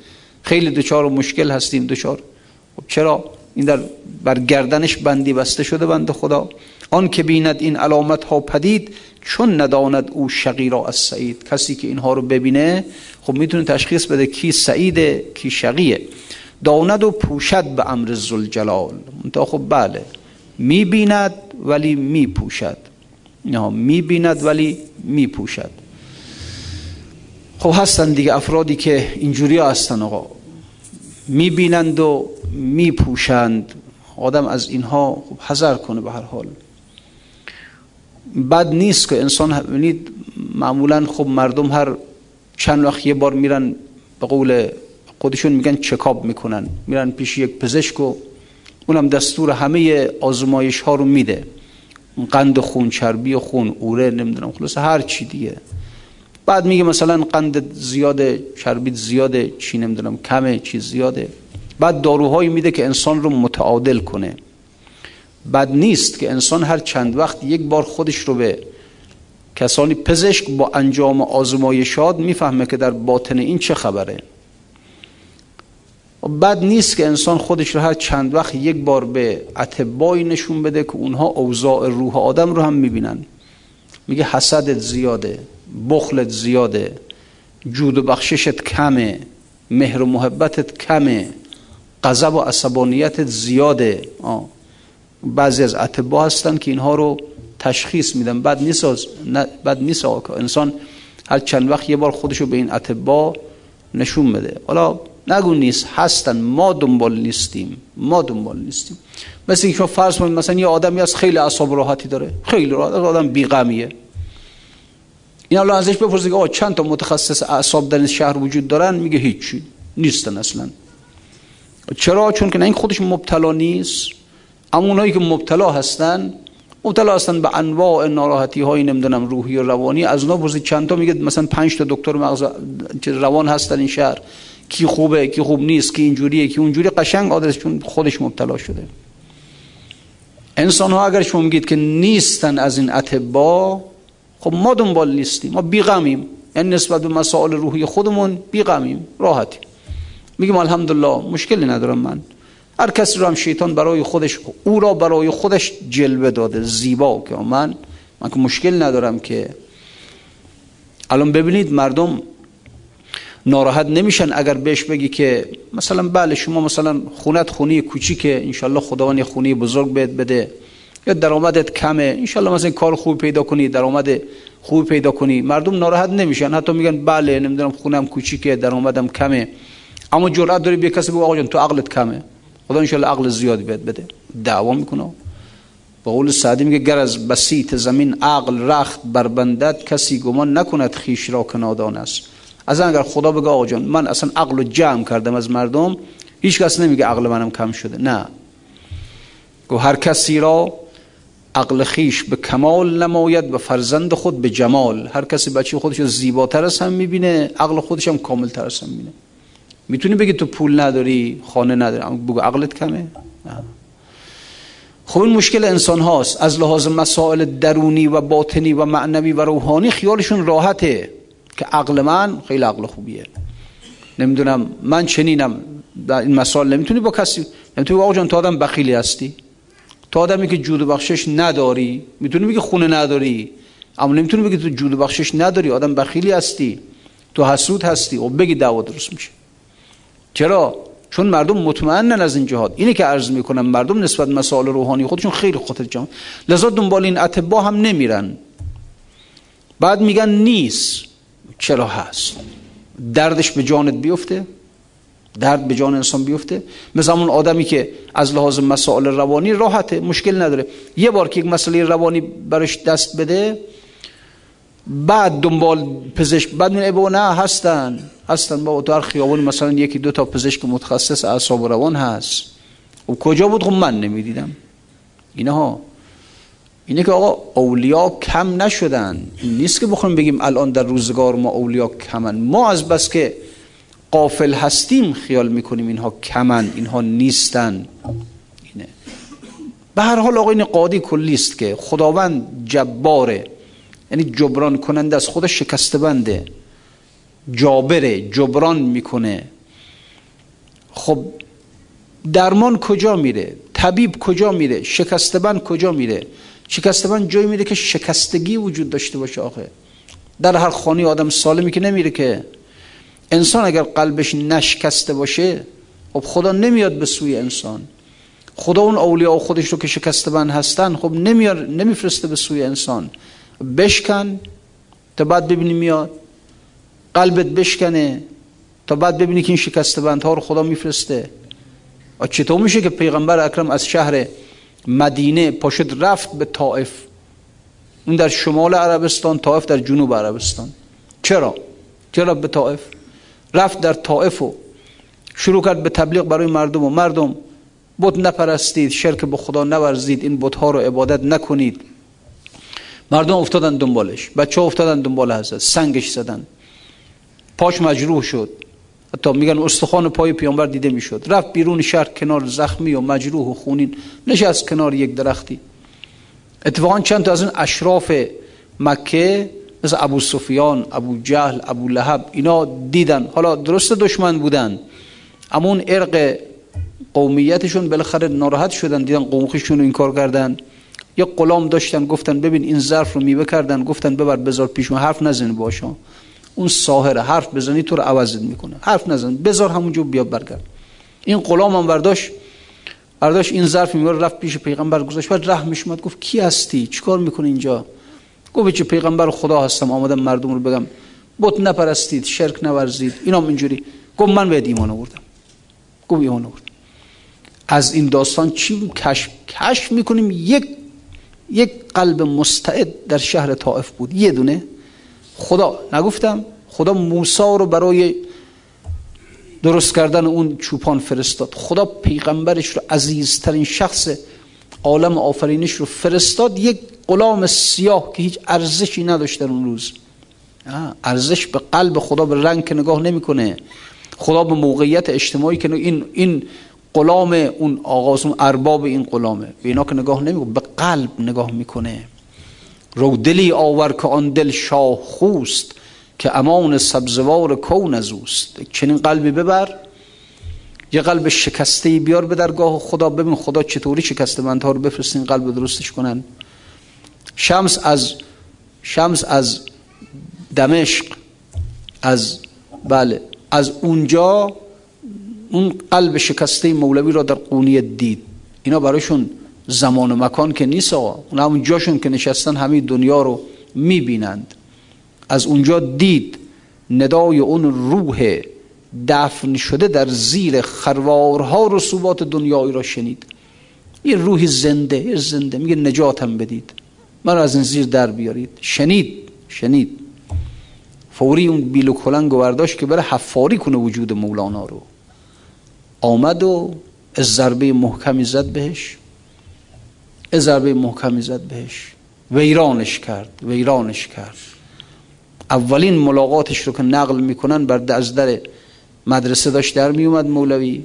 خیلی دچار و مشکل هستیم دچار. خب چرا؟ این در بر گردنش بندی بسته شده بند خدا. آن که بیند این علامت ها پدید چون نداند او شقی از سعید. کسی که اینها رو ببینه خب می‌تونه تشخیص بده کی سعیده کی شقیه. داند و پوشد به امر زلجلال تا خب بله می‌بیند ولی میپوشد. نه می‌بیند ولی میپوشد. خب هستن دیگه افرادی که اینجوری هستن آقا. می‌بینند و میپوشند. آدم از اینها حذر کنه به هر حال. بد نیست که انسان ببینید معمولا خب مردم هر چند وقت یه بار میرن به قول خودشون میگن چکاب می‌کنن. میرن پیش یک پزشک و اونم دستور همه آزمایش ها رو میده. قند خون چربی خون اوره نمی‌دونم خلاص هر چی دیگه. بعد میگه مثلا قند زیاده چربی زیاده چی نمی‌دونم کمه چی زیاده. بعد داروهایی میده که انسان رو متعادل کنه. بد نیست که انسان هر چند وقت یک بار خودش رو به کسانی پزشک با انجام آزمایشات می‌فهمه که در باطن این چه خبره. بد نیست که انسان خودش رو هر چند وقت یک بار به عتبایی نشون بده که اونها اوضاع روح آدم رو هم می‌بینن. میگه حسدت زیاده. بخلت زیاده جود و بخششت کمه مهر و محبتت کمه غضب و عصبانیتت زیاده. آه. بعضی از اتبا هستن که اینها رو تشخیص میدن. بعد نیست بعد نیست انسان هر چند وقت یه بار خودش رو به این اتبا نشون بده. حالا نگو نیست هستن. ما دنبال نیستیم. ما دنبال نیستیم. مثل اینکه فرض کنید مثلا یه آدمی از خیلی اعصاب راحتی داره. خیلی راحت آدم بیغمیه. این الان ازش بپرسید آقا چند تا متخصص اعصاب در این شهر وجود دارن؟ میگه هیچی نیستن اصلا. چرا؟ چون که نه این خودش مبتلا نیست. اما اونایی که مبتلا هستن مبتلا هستن به انواع ناراحتی های نمی‌دونم روحی و روانی. از اونها پرسید چند تا؟ میگه مثلا 5 تا دکتر مغز روان هستن این شهر. کی خوبه کی خوب نیست کی اینجوریه کی اونجوری قشنگ آدرس چون خودش مبتلا شده. انسان ها اگر شما میگید که نیستن از این اتبا خب ما دنبال نیستیم ما بیغمیم. یعنی نسبت به مسائل روحی خودمون بیغمیم راحتیم. میگیم الحمدلله مشکلی ندارم من. هر کسی رو هم شیطان برای خودش او را برای خودش جلوه داده زیبا که من. من که مشکل ندارم که. الان ببینید مردم ناراحت نمیشن اگر بهش بگی که مثلا بله شما مثلا خونت خونی کوچیکه انشالله خداوند خونی بزرگ بهت بده. یا درآمدت کمه. انشالله مثلا کار خوب پیدا کنی درآمد خوب پیدا کنی. مردم ناراحت نمیشن. حتی میگن بله نمی‌دونم خونم کوچیکه درآمدم کمه. اما جرأت داری به کسی بگو آقا جان تو عقلت کمه. خدا انشالله عقل زیادی بهت بده. دعوا می‌کنه. با قول سعدی میگه گر از بسیط زمین عقل رخت بربندد کسی گمان نکند خیش را که است. از اگر خدا بگه آقا جان من اصلا عقل رو جمع کردم از مردم هیچ کس نمیگه عقل منم کم شده. نه. گو هر کسی را عقل خیش به کمال نماید و فرزند خود به جمال. هر کسی بچه خودش رو زیباتر از هم می‌بینه عقل خودش هم کامل تر از هم می‌بینه. می‌تونی بگی تو پول نداری خانه نداری؟ بگو عقلت کمه؟ نه. خب این مشکل انسان هاست. از لحاظ مسائل درونی و باطنی و معنوی و روحانی خیالشون راحته که عقل من خیلی عقل خوبیه. نمی‌دونم من چنینم این مسائل نمی‌تونی با کسی نمی‌تونی آقا جان تو آدم بخیلی هستی؟ تو آدمی که جود بخشش نداری می‌تونی بگی خونه نداری اما نمی‌تونی بگی تو جود بخشش نداری آدم بخیلی هستی تو حسود هستی و خب بگی دعوا درست میشه. چرا؟ چون مردم مطمئنن از این جهاد. اینه که عرض می‌کنم مردم نسبت مسائل روحانی خودشون خیلی خاطر جمع. لذا دنبال این اتبا هم نمیرن. بعد میگن نیست. چرا هست؟ دردش به جانت بیفته. درد به جان انسان بیفته. مثل اون آدمی که از لحاظ مسائل روانی راحته مشکل نداره. یه بار که یک مسئله روانی برش دست بده بعد دنبال پزشک بعد میگه نه هستن. هستن با تو هر خیابون مثلا یکی دو تا پزشک متخصص اعصاب و روان هست. و کجا بود؟ خب من نمی‌دیدم. اینها. اینه که آقا اولیا کم نشدن. نیست که بخوایم بگیم الان در روزگار ما اولیا کمن. ما از بس که قافل هستیم خیال می‌کنیم اینها کمن اینها نیستن. اینه. به هر حال آقا این قاضی کلی است که خداوند جباره. یعنی جبران کننده از خودش شکسته بنده جابره جبران می‌کنه. خب درمان کجا میره؟ طبیب کجا میره؟ شکستبند کجا میره؟ شکستبند جایی میره که شکستگی وجود داشته باشه آخه. در هر خانه آدم سالمی که نمیره که. انسان اگر قلبش نشکسته باشه خب خدا نمیاد به سوی انسان. خدا اون اولیاء خودش رو که شکستبند هستن خب نمیار نمیفرسته به سوی انسان. بشکن تا بعد ببینی میاد. قلبت بشکنه تا بعد ببینی که این شکست بندها رو خدا میفرسته. چطور میشه که پیغمبر اکرم از شهر مدینه پاشد رفت به طائف؟ اون در شمال عربستان طائف در جنوب عربستان. چرا؟ چرا به طائف؟ رفت در طائف و شروع کرد به تبلیغ برای مردم و مردم بت نپرستید شرک به خدا نورزید این ها رو عبادت نکنید. مردم افتادن دنبالش بچه ها افتادن دنبال حضرت سنگش زدن. پاش مجروح شد. حتی میگن استخوان پای پیامبر دیده می‌شد. رفت بیرون شهر کنار زخمی و مجروح و خونین نشست کنار یک درختی. اتفاقا چند تا از این اشراف مکه مثل ابو سفیان ابو جهل ابو لهب اینا دیدن. حالا درست دشمن بودن. اما ارق قومیتشون بالاخره ناراحت شدن دیدن قومخیشون این کار کردن. یه غلام داشتن گفتن ببین این ظرف رو میوه کردن گفتن ببر بذار پیش حرف نزن باشا. اون ساهر حرف بزنی تو رو عوضت می‌کنه. حرف نزن بذار همونجا بیا برگرد. این غلام هم برداشت. برداشت این ظرف میوه رفت پیش پیغمبر گذاشت. بعد رحمش اومد گفت کی هستی؟ چیکار می‌کنی اینجا؟ گفت چه پیغمبر خدا هستم آمدم مردم رو بگم بت نپرستید شرک نورزید اینا اینجوری. گفت من به ایمان آوردم. گفت ایمان آوردم. از این داستان چی کشف کشف می‌کنیم یک یک قلب مستعد در شهر طائف بود. یه دونه. خدا نگفتم خدا موسا رو برای درست کردن اون چوپان فرستاد. خدا پیغمبرش رو عزیزترین شخص عالم آفرینش رو فرستاد یک غلام سیاه که هیچ ارزشی نداشت در اون روز. ارزش به قلب خدا به رنگ که نگاه نمی‌کنه. خدا به موقعیت اجتماعی که این این غلام اون آغاز اون ارباب این غلامه. به اینا که نگاه نمی‌کنه به قلب نگاه می‌کنه. رو دلی آور که آن دل شاه خوست که امان سبزوار کون از اوست. چنین قلبی ببر یه قلب شکسته بیار به درگاه خدا ببین خدا چطوری شکسته ها رو بفرستین قلب درستش کنن. شمس از شمس از دمشق از بله از اونجا اون قلب شکسته مولوی را در قونیه دید. اینا برایشون زمان و مکان که نیست آقا. اون همون جاشون که نشستن همه دنیا رو می‌بینند. از اونجا دید ندای اون روح دفن شده در زیر خروارها رسوبات دنیایی را شنید. یه روح زنده یه زنده. میگه نجاتم بدید. من از این زیر در بیارید. شنید شنید. فوری اون بیل و کلنگ برداشت که بره حفاری کنه وجود مولانا رو. آمد و از ضربه محکمی زد بهش. از ضربه محکمی زد بهش. ویرانش کرد ویرانش کرد. اولین ملاقاتش رو که نقل می‌کنن بر از در مدرسه داشت در میومد مولوی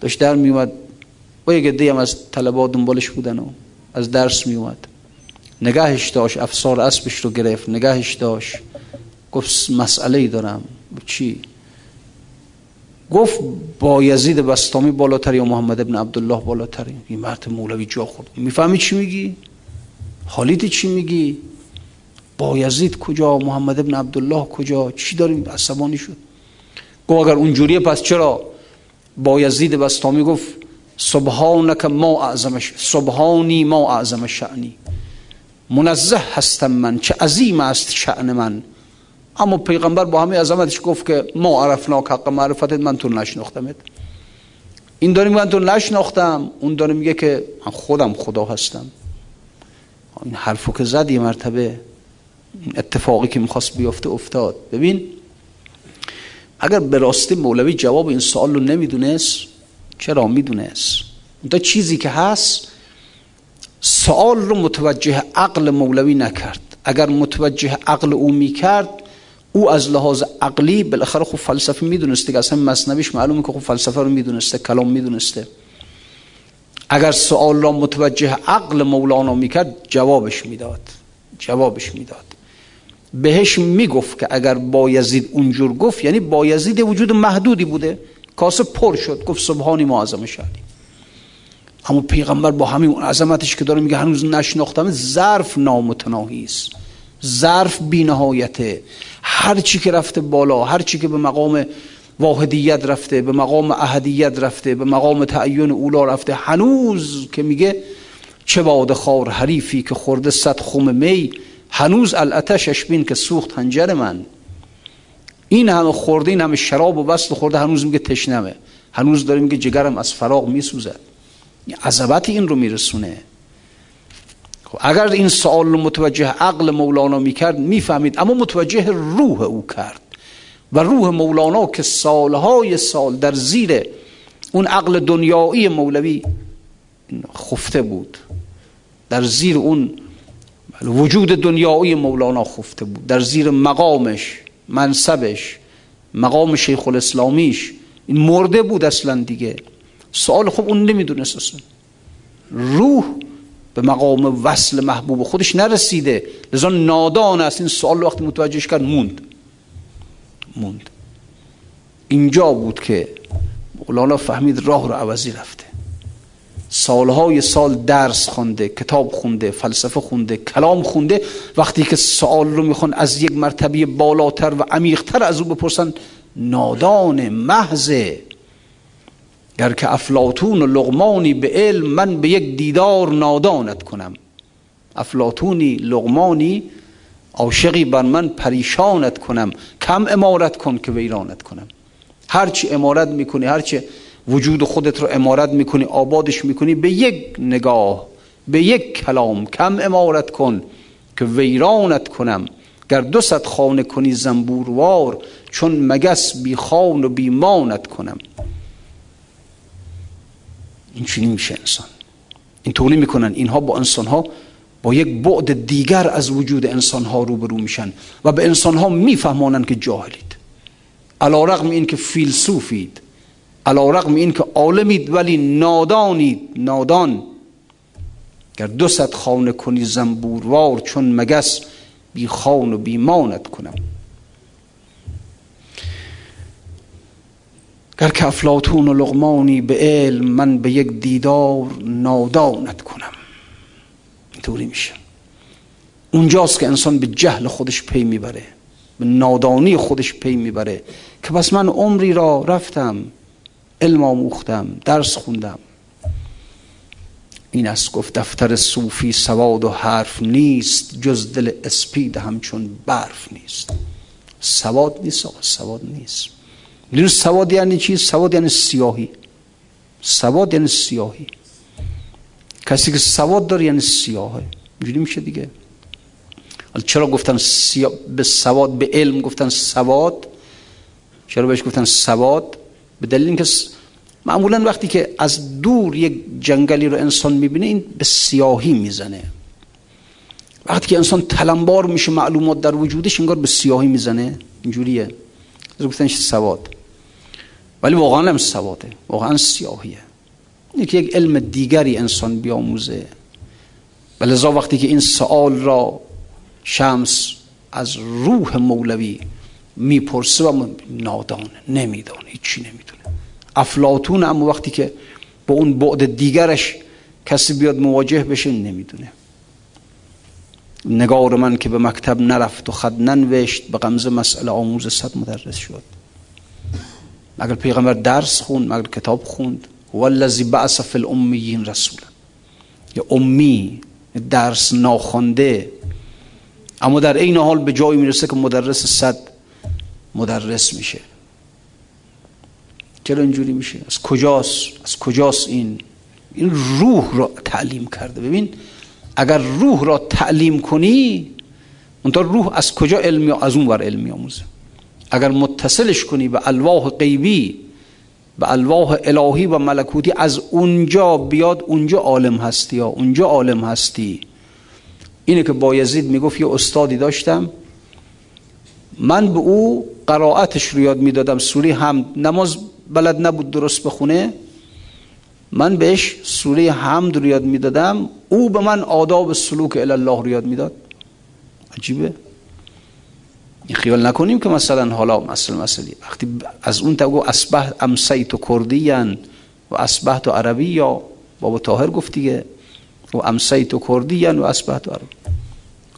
داشت در میومد. با یک عده هم از طلبات دنبالش بودن و از درس میومد. نگاهش داشت افسار اسبش رو گرفت نگاهش داشت. گفت مسئله ای دارم چی؟ گفت با یزید بستامی بالاتر یا محمد ابن عبدالله بالاتر این مرد مولوی جا خورد. می‌فهمی چی میگی؟ حالیت چی میگی؟ با یزید کجا؟ محمد ابن عبدالله کجا؟ چی داریم؟ عصبانی شد. گفت اگر اونجوریه پس چرا؟ با یزید بستامی گفت سبحانک ما اعظمش سبحانی ما اعظم شعنی منزه هستم من چه عظیم است شعن من. اما پیغمبر با همه عظمتش گفت که ما عرفنا حق معرفتت من تو نشناختمت. این داره من تو نشناختم اون داره میگه که من خودم خدا هستم. این حرفو که زد یه مرتبه اتفاقی که می‌خواست بیفته افتاد. ببین اگر به راستی مولوی جواب این سوال رو نمی‌دونست چرا می‌دونست؟ اون چیزی که هست سوال رو متوجه عقل مولوی نکرد. اگر متوجه عقل او می‌کرد او از لحاظ عقلی بالاخره خوب فلسفه می‌دونسته که اصلا مصنبیش معلومه که خوب فلسفه رو می‌دونسته کلام می‌دونسته. اگر سوال را متوجه عقل مولانا می‌کرد جوابش می‌داد. جوابش می‌داد. بهش می‌گفت که اگر بایزید اونجور گفت یعنی بایزید وجود محدودی بوده. کاسه پر شد گفت سبحانی معظم شدی اما پیغمبر با همین اون عظمتش که داره میگه هنوز نشناختم ظرف نامتناهی است. ظرف بینهایته. هر چی که رفته بالا هر چی که به مقام واحدیت رفته به مقام احدیت رفته به مقام تعین اولا رفته هنوز که میگه چه باد خار حریفی که خورده صد خم می هنوز الاتشش بین که سوخت هنجر من. این همه خورده این همه شراب و بست خورده هنوز میگه تشنمه هنوز داره میگه جگرم از فراغ میسوزد عذبت این رو میرسونه. خب اگر این سوال رو متوجه عقل مولانا می‌کرد می‌فهمید. اما متوجه روح او کرد. و روح مولانا که سالهای سال در زیر اون عقل دنیایی مولوی خفته بود. در زیر اون وجود دنیایی مولانا خفته بود. در زیر مقامش منصبش مقام شیخ الاسلامیش این مرده بود اصلا دیگه. سوال خب اون نمی‌دونست اصلا. روح به مقام وصل محبوب خودش نرسیده. لذا نادان است. این سوال وقتی متوجهش کرد موند. موند. اینجا بود که مولانا فهمید راه رو عوضی رفته. سالهای سال درس خونده کتاب خونده فلسفه خونده کلام خونده. وقتی که سوال رو می‌خوان از یک مرتبه بالاتر و عمیقتر از او بپرسن نادان محضه گر که افلاتون و لغمانی به علم من به یک دیدار نادانت کنم. افلاتونی لغمانی عاشقی بر من پریشانت کنم. کم امارت کن که ویرانت کنم. هرچی امارت می‌کنی هرچی وجود خودت رو امارت می‌کنی آبادش می‌کنی به یک نگاه به یک کلام کم امارت کن که ویرانت کنم. گر دو صد خانه کنی زنبوروار چون مگس بی خان و بی مانت کنم. این چنین میشه انسان. این طوری می‌کنن. اینها با انسان ها با یک بعد دیگر از وجود انسان ها روبرو میشن و به انسان ها میفهمانن که جاهلید. علا رقم این که فیلسوفید. علا رقم این که عالمید ولی نادانید. نادان. گر دو صد خانه کنی زنبوروار چون مگس بی خان و بی مانت کنم. گر که افلاتون و لغمانی به علم من به یک دیدار نادانت کنم. اینطوری میشه. اونجاست که انسان به جهل خودش پی می‌بره به نادانی خودش پی می‌بره که بس من عمری را رفتم. علم آموختم درس خوندم. این است گفت دفتر صوفی سواد و حرف نیست جز دل اسپید همچون برف نیست. سواد نیست آقا سواد نیست. می‌دونی سواد یعنی چی؟ سواد یعنی سیاهی. سواد یعنی سیاهی. کسی که سواد داره یعنی سیاهه. اینجوری میشه دیگه. چرا گفتن سیا... به سواد به علم گفتن سواد؟ چرا بهش گفتن سواد؟ به دلیل اینکه معمولا وقتی که از دور یک جنگلی رو انسان می‌بینه این به سیاهی می‌زنه. وقتی که انسان تلمبار میشه معلومات در وجودش انگار به سیاهی می‌زنه. اینجوریه. گفتنش سواد. ولی واقعا هم سواده. واقعا سیاهیه. یکی یک علم دیگری انسان بیاموزه. ولذا وقتی که این سوال را شمس از روح مولوی می‌پرسه و نادانه نمیدانه هیچی نمی‌دونه. افلاتون اما وقتی که با اون بعد دیگرش کسی بیاد مواجه بشه نمی‌دونه. نگار من که به مکتب نرفت و خد ننوشت به غمزه مسئله آموز صد مدرس شد. مگر پیغمبر درس خوند مگر کتاب خوند؟ هو الذی بعث فی الامیین رسولا. یا امی درس ناخونده اما در این حال به جایی می‌رسه که مدرس صد مدرس میشه. چرا اینجوری میشه؟ از کجاست؟ از کجاست این؟ این روح را تعلیم کرده. ببین اگر روح را تعلیم کنی اونطور روح از کجا علمی از اون ور علمی آموزه؟ اگر متصلش کنی به الواح غیبی به الواح الهی و ملکوتی از اونجا بیاد اونجا عالم هستی یا اونجا عالم هستی. اینه که بایزید می‌گفت یه استادی داشتم. من به او قرائتش رو یاد می‌دادم. سوره هم نماز بلد نبود درست بخونه. من بهش سوره حمد رو یاد می‌دادم. او به من آداب سلوک الله رو یاد می‌داد. عجیبه. این خیال نکنیم که مثلا حالا مثلا مثلی وقتی از اون تگو اسبه امسیت و کردیان و اسبه تو عربی یا بابا طاهر گفت دیگه. و امسیت و کردیان و اسبه تو عربی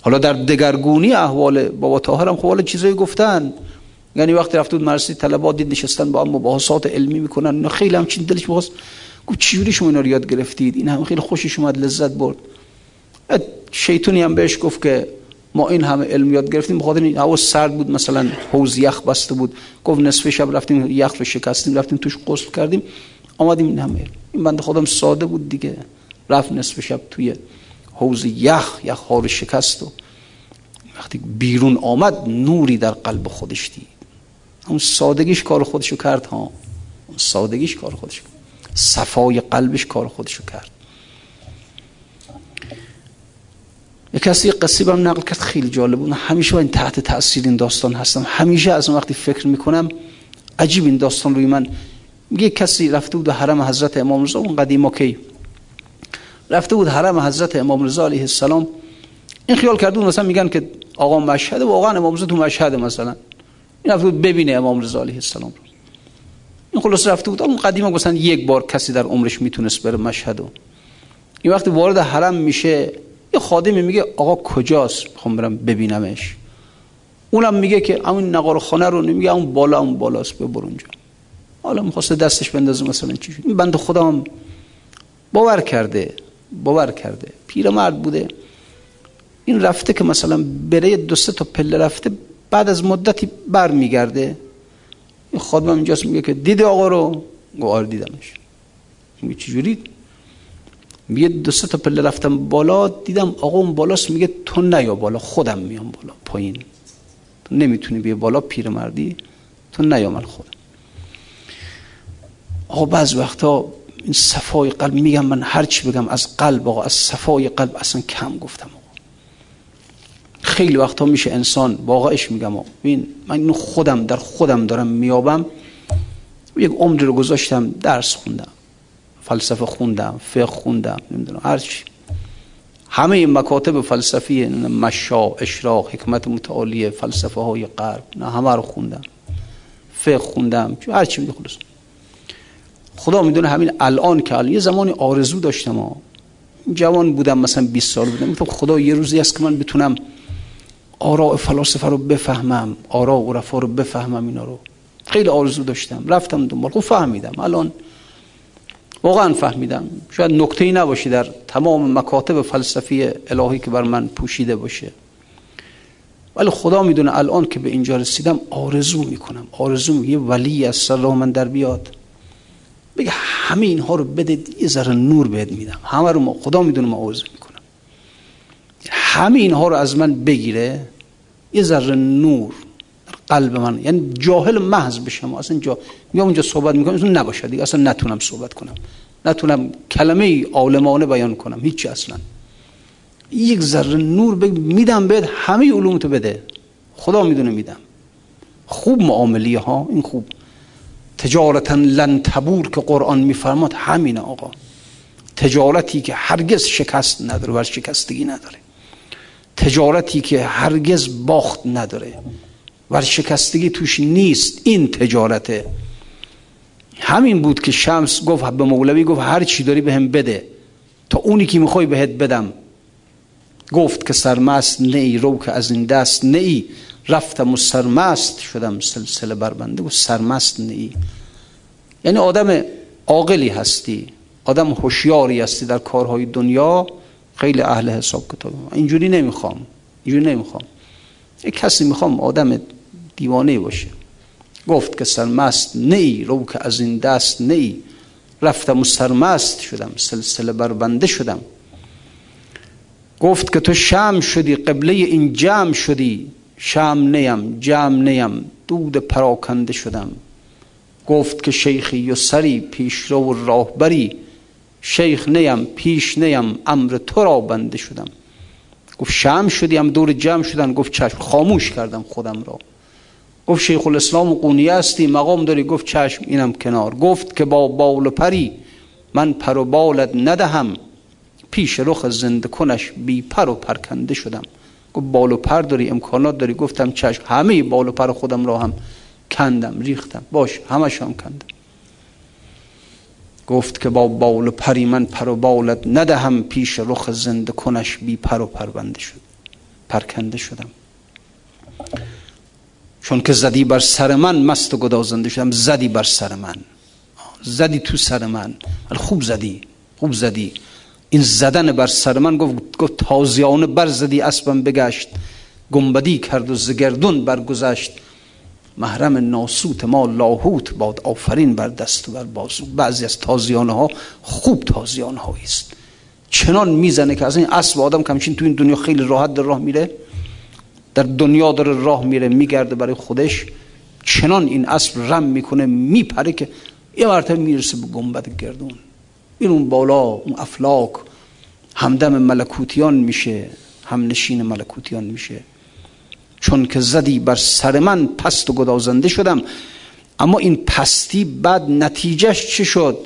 حالا در دگرگونی احوال بابا طاهر هم خب چیزایی گفتن. یعنی وقتی رفت بود مدرسه طلبات دید نشستن با هم مباحثات علمی می‌کنن. خیلی همچین دلش بخواست گفت چجوری شما اینا رو یاد گرفتید؟ این هم خیلی خوشش اومد لذت برد. شیطونی هم بهش گفت که ما این همه علم یاد گرفتیم. بخاطر این هوا سرد بود مثلا حوز یخ بسته بود. گفت نصف شب رفتیم یخ رو شکستیم رفتیم توش غسل کردیم. آمدیم این همه این بنده خودم ساده بود دیگه. رفت نصف شب توی حوز یخ یخ ها رو شکست و وقتی بیرون آمد نوری در قلب خودش دید. اون سادگیش کار خودشو کرد ها. اون سادگیش کار خودشو. کرد صفای قلبش کار خودشو کرد. یک کسی قصه برم نقل کرد خیلی جالب بود. همیشه این تحت تاثیر این داستان هستم. همیشه از وقتی فکر می‌کنم عجیب این داستان روی من. میگه کسی رفته بود حرم حضرت امام رضا اون قدیما کی رفته بود حرم حضرت امام رضا علیه السلام. این خیال کرده مثلا میگن که آقا مشهد واقعا امام رضا تو مشهد مثلا. این رفته بود ببینه امام رضا علیه السلام این خلاص رفته بود. اون قدیما مثلا یک بار کسی در عمرش می‌تونست بره مشهد این وقتی وارد حرم میشه یه خادمی میگه آقا کجاست؟ می‌خوام برم ببینمش. اونم میگه که همون نقار خانه رو نمیگه اون بالا اون بالاست ببر اونجا. حالا می‌خواسته دستش بندازه مثلا چی شد؟ این بند خودم باور کرده باور کرده. پیرمرد بوده. این رفته که مثلا بره دو سه تا پله رفته بعد از مدتی بر میگرده این خادم اینجاست میگه که دیده آقا رو. گوار آره دیدمش. میگه چجوری میگه دو سه تا پله رفتم بالا دیدم آقا اون بالاست. میگه تو نیا بالا خودم میام بالا پایین. تو نمی‌تونی بیا بالا پیرمردی. تو نیا من خودم. آقا بعض وقتا این صفای قلب میگم من هر چی بگم از قلب آقا از صفای قلب اصلا کم گفتم. خیلی وقتا میشه انسان واقعش میگم ببین من اینو خودم در خودم دارم میابم یک عمری رو گذاشتم درس خوندم فلسفه خوندم فقه خوندم نمی‌دونم هر چی. همه این مکاتب فلسفی مشا اشراق حکمت متعالیه فلسفه های غرب نه همه رو خوندم. فقه خوندم هر چی میگه خلاص خدا می‌دونه همین الان که الان یه زمانی آرزو داشتم ها جوان بودم مثلا 20 سال بودم. خدا یه روزی است که من بتونم آراء فلاسفه رو بفهمم آراء عرفا رو بفهمم اینا رو. خیلی آرزو داشتم. رفتم دنبال خب فهمیدم. الان واقعا فهمیدم. شاید نکته ای نباشه در تمام مکاتب فلسفی الهی که بر من پوشیده باشه. ولی خدا می‌دونه الان که به اینجا رسیدم آرزو می‌کنم. آرزو یه ولی از سر من در بیاد. بگه همه اینها رو بده یه ذره نور بهت میدم. همه رو ما خدا می‌دونه ما آرزو می‌کنم همه اینها رو از من بگیره یه ذره نور قلب من یعنی جاهل محض بشم اصلا جا میام اونجا صحبت می‌کنم اصلا نباشه دیگه اصلا نتونم صحبت کنم. نتونم کلمه عالمانه بیان کنم هیچ اصلا. یک ذره نور بگ... میدم بهت همه علوم تو بده. خدا می‌دونه میدم. خوب معاملی ها این خوب. تجارتا لن تبور که قرآن میفرماد همینه آقا. تجارتی که هرگز شکست نداره و شکستگی نداره. تجارتی که هرگز باخت نداره. شکستگی توش نیست. این تجارته. همین بود که شمس گفت به مولوی گفت هر چی داری به بده. تا اونی که می‌خوای بهت بدم. گفت که سرمست نی رو که از این دست نی رفتم و سرمست شدم سلسله بربنده و سرمست نی یعنی آدم عاقلی هستی. آدم هوشیاری هستی در کارهای دنیا. خیلی اهل حساب کتاب اینجوری نمی‌خوام. اینجوری نمی‌خوام. یک کسی می‌خوام آدم دیوانه باشه. گفت که سرمست نی رو که از این دست نی. رفتم و سرمست شدم سلسله بربنده شدم. گفت که تو شم شدی قبله این جمع شدی. شم نیم جمع نیم. دود پراکنده شدم. گفت که شیخی و سری پیش رو و راهبری. شیخ نیم پیش نیم امر تو را بنده شدم. گفت شم شدیم دور جمع شدن. گفت چشم خاموش کردم خودم را. گفت شیخ الاسلام و قونیه هستی مقام داری؟ گفت چشم اینم کنار. گفت که با بال و پری من پر و بالت ندهم. پیش رخ زنده کنش بی پر و پرکنده شدم. گفت بال و پر داری؟ امکانات داری؟ گفتم چشم همه بال و پر خودم را هم کندم ریختم. باش همش هم کندم. گفت که با بال و پری من پر و بالت ندهم پیش رخ زنده کنش بی پر و پرونده شد. پرکنده شدم. چون که زدی بر سر من مست و گدازنده شدم. زدی بر سر من. زدی تو سر من. خوب زدی. خوب زدی. این زدن بر سر من گفت گفت تازیانه بر زدی اسبم بگشت. گنبدی کرد و زگردون برگذشت. محرم ناسوت ما لاهوت باد آفرین بر دست و بر بازو. بعضی از تازیانه ها خوب تازیانه است. چنان می‌زنه که از این اسب آدم کمچین تو این دنیا خیلی راحت در راه میره. در دنیا داره راه میره میگرده برای خودش. چنان این اسب رم می‌کنه میپره که یه مرتبه می‌رسه به گنبد گردون. این اون بالا اون افلاک. همدم ملکوتیان میشه هم نشین ملکوتیان میشه. چون که زدی بر سر من پست و گدازنده شدم. اما این پستی بعد نتیجهش چه شد؟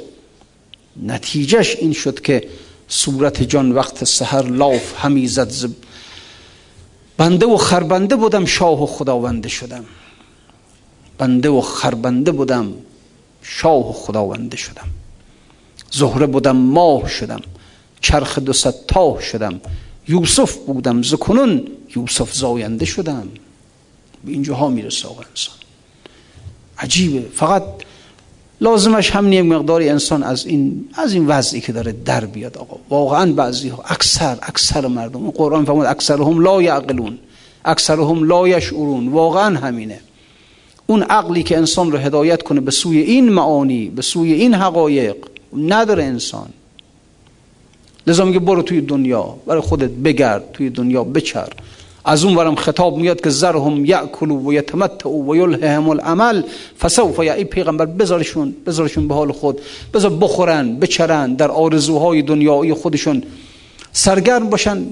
نتیجهش این شد که صورت جان وقت سحر لاف همی زد زب بنده و خربنده بودم شاه و خداونده شدم. بنده و خربنده بودم شاه و خداونده شدم. زهره بودم ماه شدم. چرخ دو تاه شدم. یوسف بودم زکنون. یوسف زاینده شدم به اینجاها می‌رسه آقا انسان. عجیبه. فقط لازمش هم یک مقداری انسان از این از این وضعی که داره در بیاد آقا. واقعا بعضی ها اکثر اکثر مردم. قرآن فرمود اکثرهم لا یعقلون. اکثرهم لا یشعرون. واقعا همینه. اون عقلی که انسان رو هدایت کنه به سوی این معانی به سوی این حقایق نداره انسان. لذا میگه برو توی دنیا برای خودت بگرد توی دنیا بچر. از اون ورم خطاب میاد که زرهم یاکلوا و یتمتعوا و یلههم العمل فسوف یا ای پیغمبر بذارشون بذارشون به حال خود بذار بخورن بچرن در آرزوهای دنیایی خودشون سرگرم باشن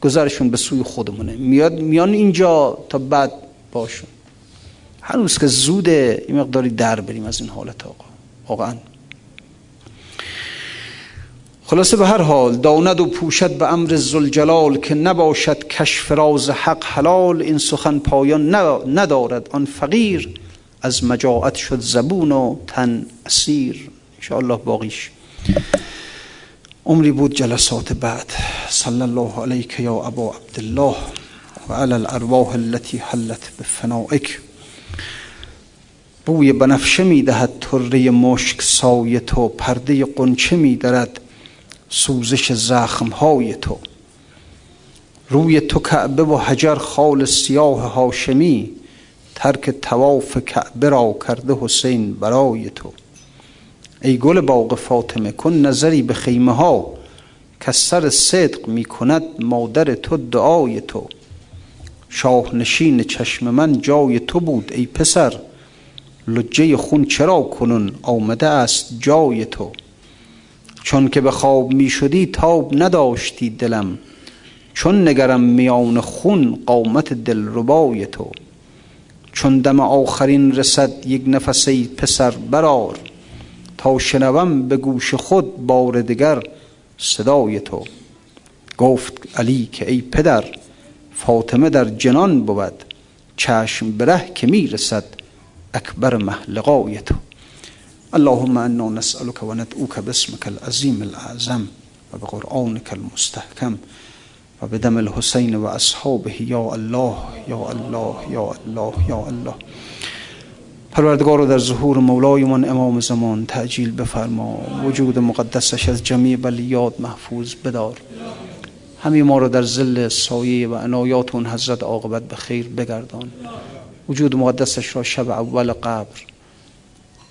گذارشون به سوی خودمونه. میاد میان اینجا تا بعد باشون. هنوز که زوده این مقداری در بریم از این حالت آقا. واقعا. خلاصه به هر حال داند و پوشد به امر زلجلال که نباشد کشف راز حق حلال این سخن پایان ندارد. آن فقیر از مجاعت شد زبون و تن اسیر. انشاءالله باقیش عمری بود جلسات بعد. صلی الله علیک یا ابا عبدالله و علی الارواح التي حلت بفنائک بوی بنفشه می دهد تره مشک سایه تو پرده قنچه می درد. سوزش زخم های تو. روی تو کعبه و حجر خال سیاه هاشمی ترک تواف کعبه را کرده حسین برای تو. ای گل باغ فاطمه کن نظری به خیمه ها که سر صدق می کند مادر تو دعای تو. شاه نشین چشم من جای تو بود ای پسر. لجه خون چرا کنون آمده است جای تو؟ چون که به خواب می شدی تاب نداشتی دلم چون نگرم میان خون قامت دل ربای تو. چون دم آخرین رسد یک نفسی پسر برار تا شنوم به گوش خود بار دگر صدای تو. گفت علی که ای پدر فاطمه در جنان بود چشم بره که می‌رسد اکبر محلقای تو. اللهم انا نسألك وندعوك باسمك العظيم الأعظم وبقرآنك المستحكم وبدم الحسين وأصحابه يا الله يا الله يا الله يا الله. پروردگار در ظهور مولایمان امام زمان تعجیل بفرما. وجود مقدسش از جمیع بلیات محفوظ بدار. همه ما رو در زل سایه و عنایات اون حضرت عاقبت به خیر بگردان. وجود مقدسش را شب اول قبر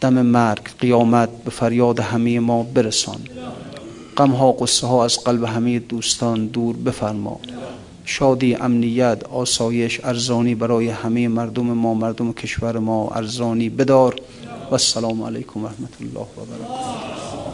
دم مرگ قیامت به فریاد همه ما برسان. غم ها قصه ها از قلب همه دوستان دور بفرما. شادی امنیت آسایش ارزانی برای همه مردم ما مردم کشور ما ارزانی بدار. و السلام علیکم و رحمت الله و برکاته.